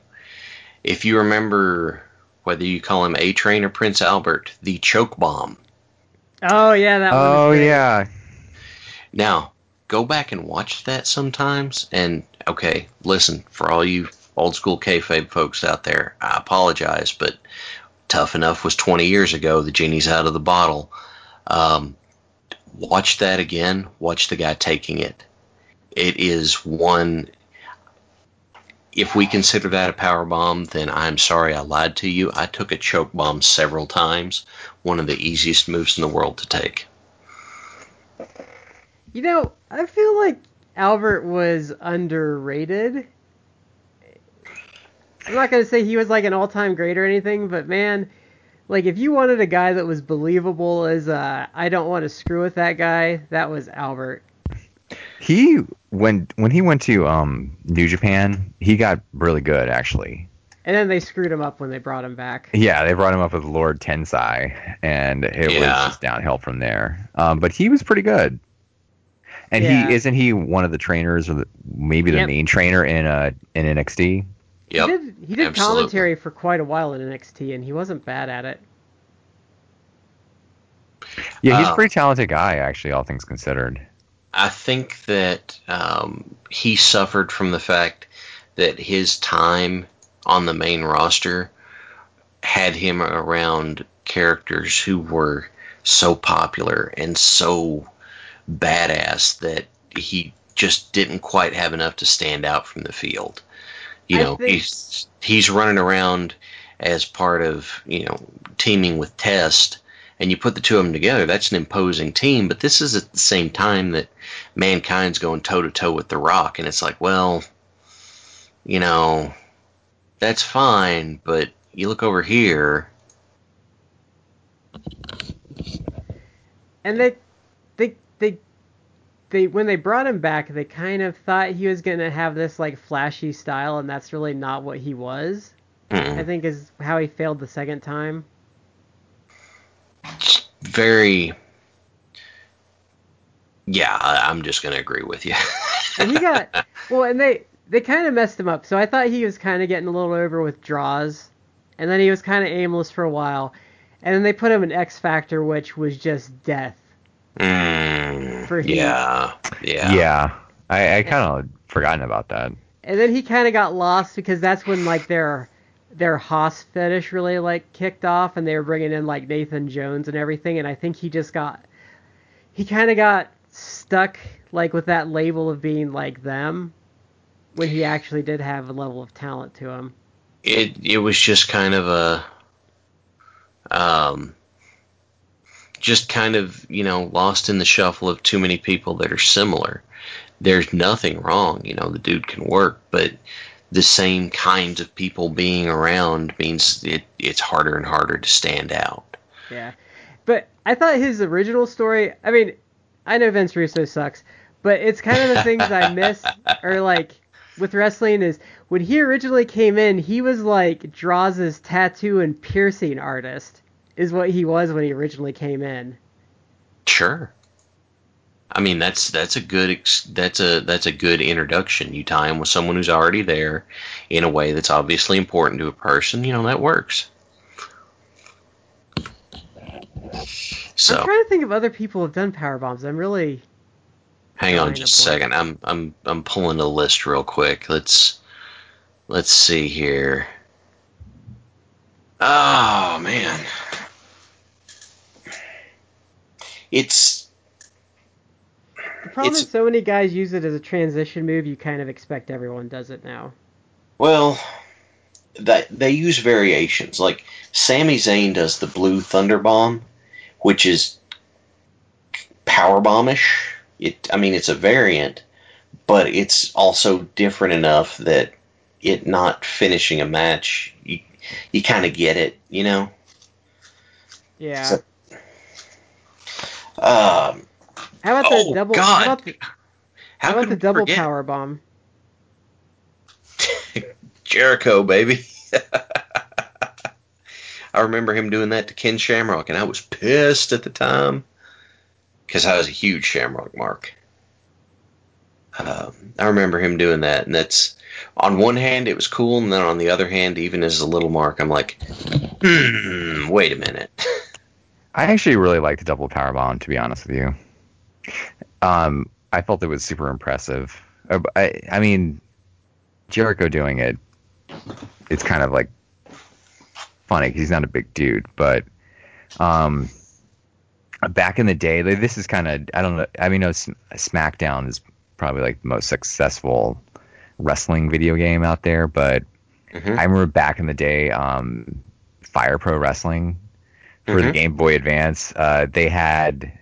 If you remember whether you call him A Train or Prince Albert, the choke bomb. Oh yeah, that one. was Oh yeah, Now, go back and watch that sometimes. And okay, listen for all you old school kayfabe folks out there. I apologize, but tough enough was 20 years ago. The genie's out of the bottle. Um, watch that again. Watch the guy taking it. It is one. If we consider that a power bomb, then I'm sorry I lied to you. I took a choke bomb several times. One of the easiest moves in the world to take. You know, I feel like Albert was underrated. I'm not gonna say he was like an all-time great or anything, but man, like if you wanted a guy that was believable as uh, I don't want to screw with that guy, that was Albert. he when when he went to um New Japan, he got really good actually. And then they screwed him up when they brought him back. Yeah, they brought him up with Lord Tensai, and it Yeah. was just downhill from there. Um, but he was pretty good. And Yeah. he isn't he one of the trainers or the, maybe the Yep. main trainer in uh in NXT? Yep. He did he did absolutely. commentary for quite a while in NXT, and he wasn't bad at it. Yeah, he's Uh, a pretty talented guy actually, all things considered. I think that um, he suffered from the fact that his time on the main roster had him around characters who were so popular and so badass that he just didn't quite have enough to stand out from the field. You know, think- he's he's running around as part of you know teaming with Test, and you put the two of them together. That's an imposing team. But this is at the same time that mankind's going toe to toe with The Rock, and it's like, well, you know, that's fine, but you look over here. And they, they, they, when they brought him back, they kind of thought he was gonna have this like flashy style, and that's really not what he was. I mm, think is how he failed the second time. Very. Yeah, I, I'm just gonna agree with you. And he got well, and they they kind of messed him up. So I thought he was kind of getting a little over with Droz, and then he was kind of aimless for a while, and then they put him in X Factor, which was just death. Mm, For Heat. yeah, yeah, Yeah, I, I kind of forgotten about that. And then he kind of got lost because that's when like their their hoss fetish really like kicked off, and they were bringing in like Nathan Jones and everything. And I think he just got he kind of got stuck like with that label of being like them when he actually did have a level of talent to him. It it was just kind of a um just kind of, you know, lost in the shuffle of too many people that are similar. There's nothing wrong, you know, the dude can work, but the same kinds of people being around means it it's harder and harder to stand out. Yeah. But I thought his original story, I mean, I know Vince Russo sucks, but it's kind of the things I miss or like with wrestling is when he originally came in, he was like Droz's tattoo and piercing artist is what he was when he originally came in. Sure. I mean that's that's a good ex- that's a that's a good introduction. You tie him with someone who's already there in a way that's obviously important to a person. You know that works. So I'm trying to think of other people who have done power bombs. I'm really hang on just a a second. I'm I'm I'm pulling a list real quick. Let's let's see here. Oh man, it's the problem It's- is so many guys use it as a transition move. You kind of expect everyone does it now. Well, that they use variations. Like Sami Zayn does the Blue Thunder Bomb, which is power bombish. It, I mean, it's a variant, but it's also different enough that it not finishing a match, you you kind of get it, you know. Yeah. So- Um, how about oh the double? God! How about the, How, how about the double forget power bomb? Jericho, baby. I remember him doing that to Ken Shamrock, and I was pissed at the time because I was a huge Shamrock mark. Um, I remember him doing that, and that's on one hand it was cool, and then on the other hand, even as a little mark, I'm like, hmm, wait a minute. I actually really liked the double power bomb, to be honest with you. Um, I felt it was super impressive. Uh, I, I mean, Jericho doing it, it's kind of like funny because he's not a big dude, but um, back in the day, this is kind of I don't know. I mean, SmackDown is probably like the most successful wrestling video game out there, but Mhm. I remember back in the day, um, Fire Pro Wrestling for the Mhm. Game Boy Advance, uh, they had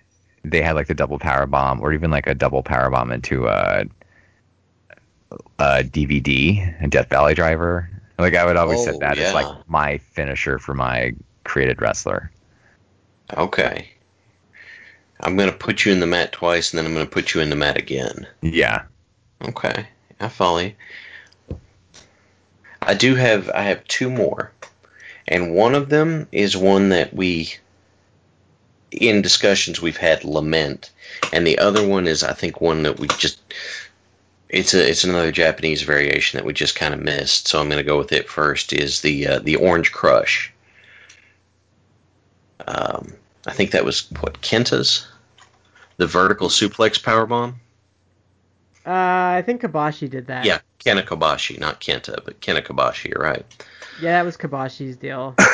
they had like the double power bomb or even like a double power bomb into a, a DVD, a Death Valley Driver. Like I would always Oh, set that yeah. as like my finisher for my created wrestler. Okay. I'm going to put you in the mat twice, and then I'm going to put you in the mat again. Yeah. Okay, I follow you. I do have I have two more, and one of them is one that we, in discussions we've had lament, and the other one is I think one that we just it's a it's another Japanese variation that we just kind of missed. So I'm going to go with it first. Is the uh, the Orange Crush. Um, I think that was what Kenta's, the vertical suplex power bomb. Uh, I think Kobashi did that. Yeah, Kenta Kobashi, not Kenta, but Kenta Kobashi. You're right. Yeah, that was Kobashi's deal.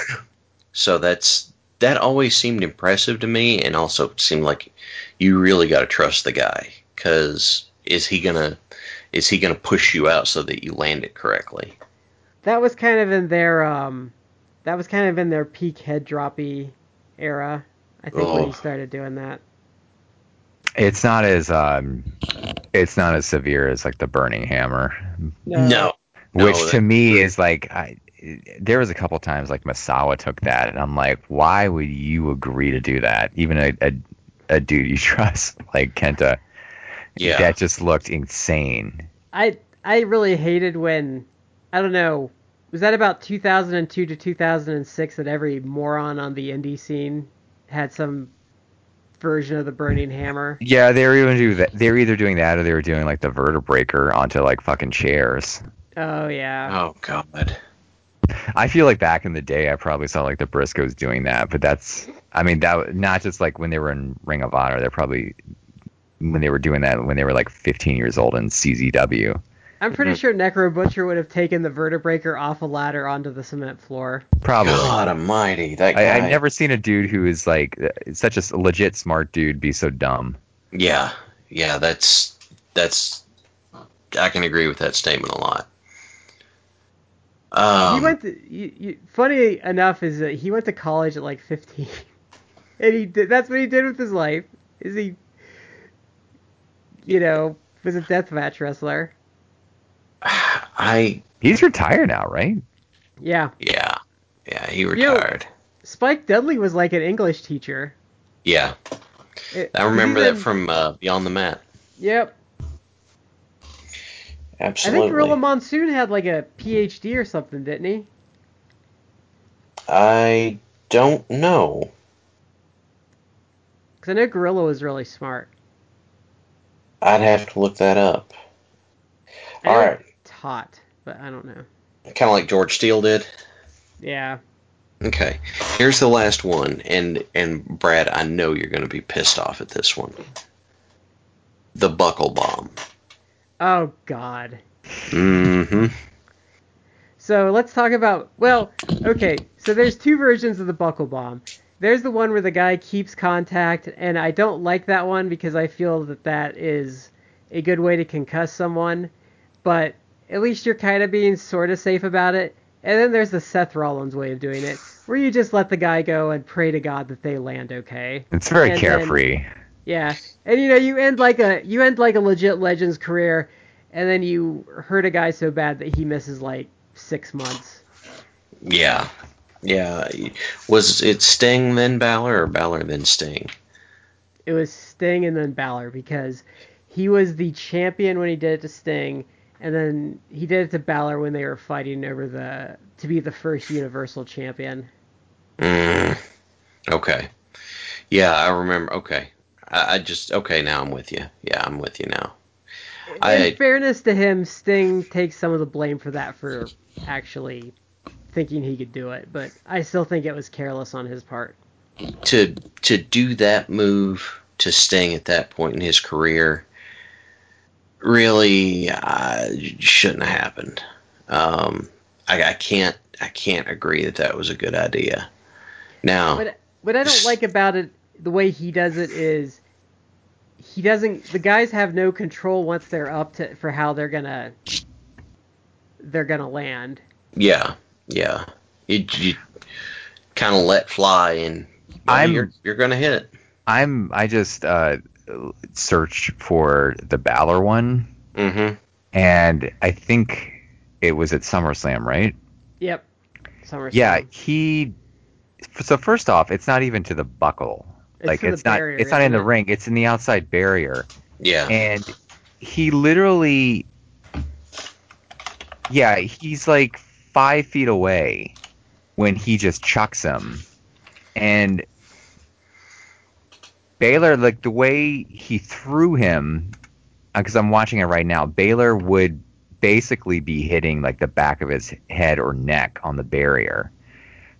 So that's that always seemed impressive to me, and also seemed like you really got to trust the guy because is he gonna is he gonna push you out so that you land it correctly? that was kind of in their um, that was kind of in their peak head droppy era. I think when Oh. he started doing that. It's not as um it's not as severe as like the burning hammer. No. No, which No, to that- me is like I, there was a couple times like Misawa took that and I'm like why would you agree to do that even a a, a dude you trust like Kenta Yeah. that just looked insane I I really hated when I don't know was that about 2002 to 2006 that every moron on the indie scene had some version of the burning hammer. Yeah, they were even do that. They were either doing that or they were doing like the vertebreaker onto like fucking chairs. Oh yeah. Oh God. I feel like back in the day, I probably saw like the Briscoes doing that, but that's, I mean, that not just like when they were in Ring of Honor. They're probably when they were doing that when they were like 15 years old in CZW. I'm pretty sure Necro Butcher would have taken the vertebreaker off a ladder onto the cement floor. Probably. God Almighty, that guy. I, I've never seen a dude who is like such a legit smart dude be so dumb. Yeah, yeah, that's that's. I can agree with that statement a lot. Um, he went to. You, you, funny enough is that he went to college at like 15, and he did. That's what he did with his life. Is he, you know, was a deathmatch wrestler. I He's retired now, right? Yeah, yeah yeah he know- retired. Spike Dudley was like an English teacher. yeah, It- I remember that in- from uh, Beyond the Mat. Yep. Absolutely. I think Gorilla Monsoon had like a PhD or something, didn't he? I don't know. Because I know Gorilla was really smart. I'd have to look that up. I All know right, Taught, but I don't know. kind of like George Steele did. Yeah. Okay, here's the last one, and and Brad, I know you're going to be pissed off at this one. The buckle bomb. Oh God. Mm-hmm. So let's talk about. Well, okay. So there's two versions of the buckle bomb. There's the one where the guy keeps contact, and I don't like that one because I feel that that is a good way to concuss someone. But at least you're kind of being sort of safe about it. And then there's the Seth Rollins way of doing it, where you just let the guy go and pray to God that they land okay. It's very And then- carefree. Yeah, and you know you end like a you end like a legit Legends career, and then you hurt a guy so bad that he misses like six months. Yeah, yeah. Was it Sting then Balor or Balor then Sting? It was Sting and then Balor because he was the champion when he did it to Sting, and then he did it to Balor when they were fighting over the to be the first Universal Champion. Mm, okay. Yeah, I remember. Okay, I, I just okay. Now I'm with you. Yeah, I'm with you now. I- In fairness to him, Sting takes some of the blame for that for actually thinking he could do it, but I still think it was careless on his part. To to do that move to Sting at that point in his career really uh, shouldn't have happened. Um, I, I can't I can't agree that that was a good idea. Now, What what I don't like about it, the way he does it is, he doesn't. The guys have no control once they're up to for how they're gonna they're gonna land. yeah, yeah, you, you kind of let fly, and well, I'm- you're you're gonna hit it. I'm I just uh, searched for the Balor one, Mm-hmm. and I think it was at SummerSlam, right? Yep. SummerSlam. Yeah, he. So first off, it's not even to the buckle. It's like it's not. barrier, it's not in the it? ring. It's in the outside barrier, Yeah. and he literally. Yeah, he's like five feet away when he just chucks him, and Balor, like the way he threw him, uh, because I'm watching it right now. Balor would basically be hitting like the back of his head or neck on the barrier.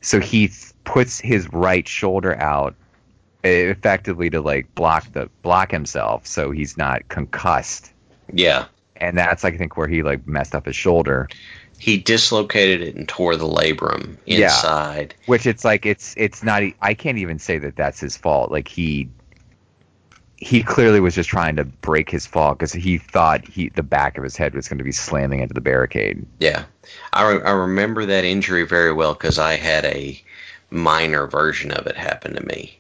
So he th- puts his right shoulder out effectively to like block the block himself so he's not concussed. Yeah. And that's I think where he like messed up his shoulder. He dislocated it and tore the labrum Yeah. inside. Which it's like it's it's not I can't even say that that's his fault. Like he he clearly was just trying to break his fall because he thought he the back of his head was going to be slamming into the barricade. Yeah. I, re- I remember that injury very well because I had a minor version of it happen to me.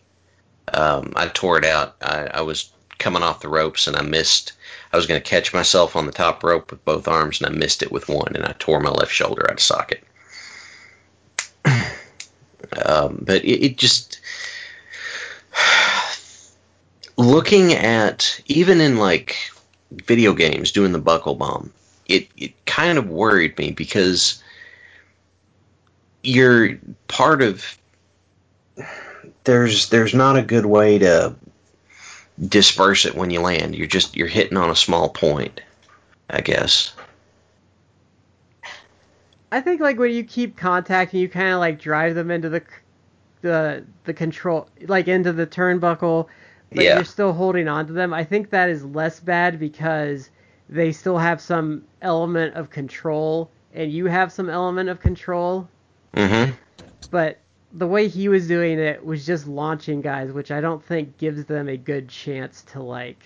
Um, I tore it out. I, I was coming off the ropes and I missed. I was going to catch myself on the top rope with both arms and I missed it with one and I tore my left shoulder out of socket. Um, but it, it just looking at even in like video games doing the buckle bomb it, it kind of worried me because you're part of there's there's not a good way to disperse it when you land. You're just you're hitting on a small point, I guess. I think like when you keep contacting, you kind of like drive them into the the the control, like into the turnbuckle, but Yeah. you're still holding on to them. I think that is less bad because they still have some element of control, and you have some element of control. Mm-hmm. But the way he was doing it was just launching guys, which I don't think gives them a good chance to like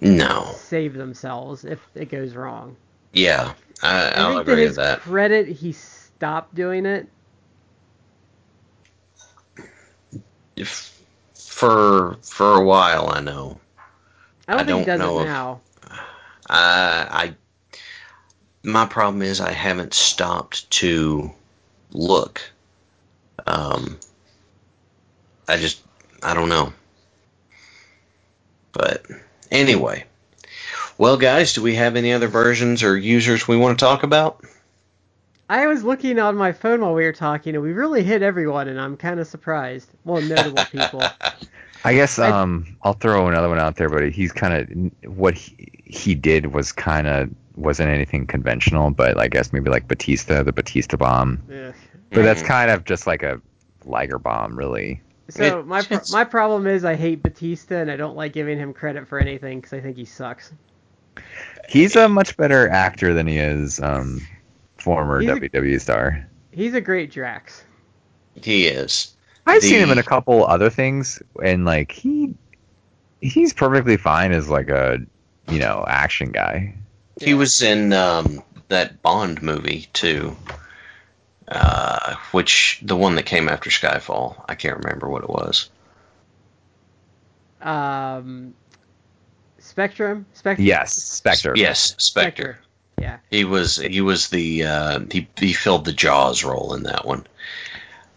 No. save themselves if it goes wrong. Yeah, I, I I'll think to agree his with that. credit, he stopped doing it. If, for for a while, I know. I don't I think he does know it if- now. I, I my problem is I haven't stopped to look. Um, I just I don't know. But anyway, well, guys, do we have any other versions or users we want to talk about? I was looking on my phone while we were talking, and we really hit everyone, and I'm kind of surprised. Well, notable people. I guess I- um I'll throw another one out there, but he's kind of what he, he did was kind of wasn't anything conventional, but I guess maybe like Batista, the Batista bomb. Ugh. But that's kind of just like a Liger bomb, really. So It- my pro- my problem is I hate Batista, and I don't like giving him credit for anything because I think he sucks. He's a much better actor than he is um former He's a- WWE star. He's a great Drax. He is. I've seen him in a couple other things, and like he he's perfectly fine as like a you know action guy. He was in um, that Bond movie too, uh, which the one that came after Skyfall. I can't remember what it was. Um, Spectrum. Spectrum. Yes, Spectre. Yes, Spectre. Yeah. He was he was the uh, he he filled the Jaws role in that one.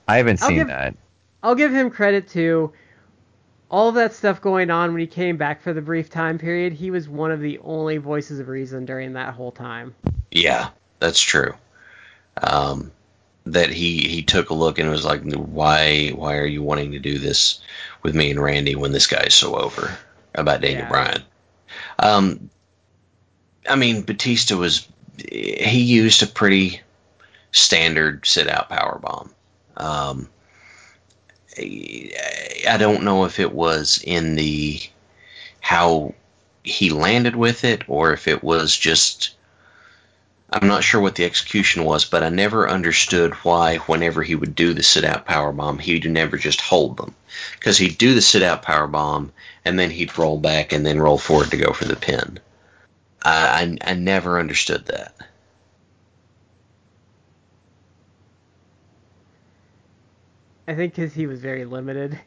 I haven't I'll seen give- that. I'll give him credit too. All of that stuff going on when he came back for the brief time period, he was one of the only voices of reason during that whole time. Yeah, that's true. Um, that he he took a look and was like, why why are you wanting to do this with me and Randy when this guy's so over about Daniel Yeah. Bryan? Um, I mean, Batista was he used a pretty standard sit out power bomb. Um, I don't know if it was in the how he landed with it or if it was just I'm not sure what the execution was, but I never understood why whenever he would do the sit out power bomb, he'd never just hold them. Because he'd do the sit out power bomb and then he'd roll back and then roll forward to go for the pin. I, I, I never understood that. I think because he was very limited.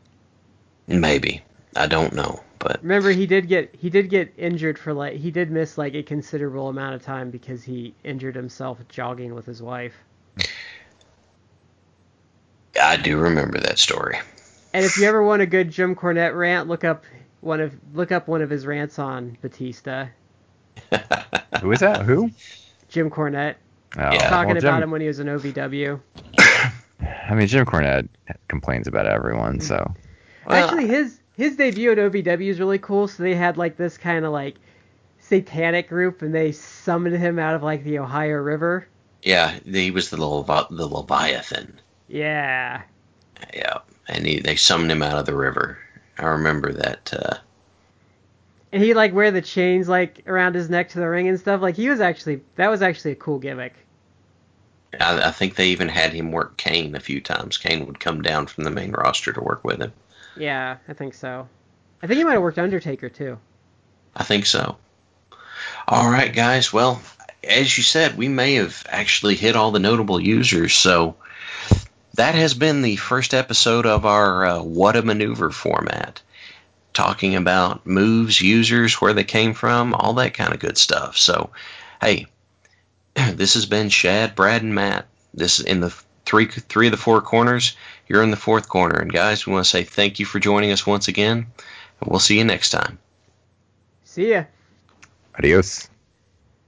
Maybe. I don't know. But Remember, he did get he did get injured for like he did miss like a considerable amount of time because he injured himself jogging with his wife. I do remember that story. And if you ever want a good Jim Cornette rant, look up one of look up one of his rants on Batista. Who is that? Who? Jim Cornette Oh, Yeah. talking well, Jim, about him when he was in OVW. I mean, Jim Cornette complains about everyone, so Well, Actually, his his debut at OVW is really cool. So they had like this kind of like satanic group, and they summoned him out of like the Ohio River. yeah, he was the Levi- the Leviathan. Yeah, Yeah, and he, they summoned him out of the river. I remember that. Uh, and he like wear the chains like around his neck to the ring and stuff. Like he was actually that was actually a cool gimmick. I, I think they even had him work Kane a few times. Kane would come down from the main roster to work with him. Yeah, I think so. I think he might have worked Undertaker too. I think so. All right, guys. Well, as you said, we may have actually hit all the notable users. So that has been the first episode of our uh, What a Maneuver format, talking about moves, users, where they came from, all that kind of good stuff. So, hey, this has been Shad, Brad, and Matt. This is in the three three of the four corners. You're in the fourth corner, and guys, we want to say thank you for joining us once again, and we'll see you next time. See ya. adios.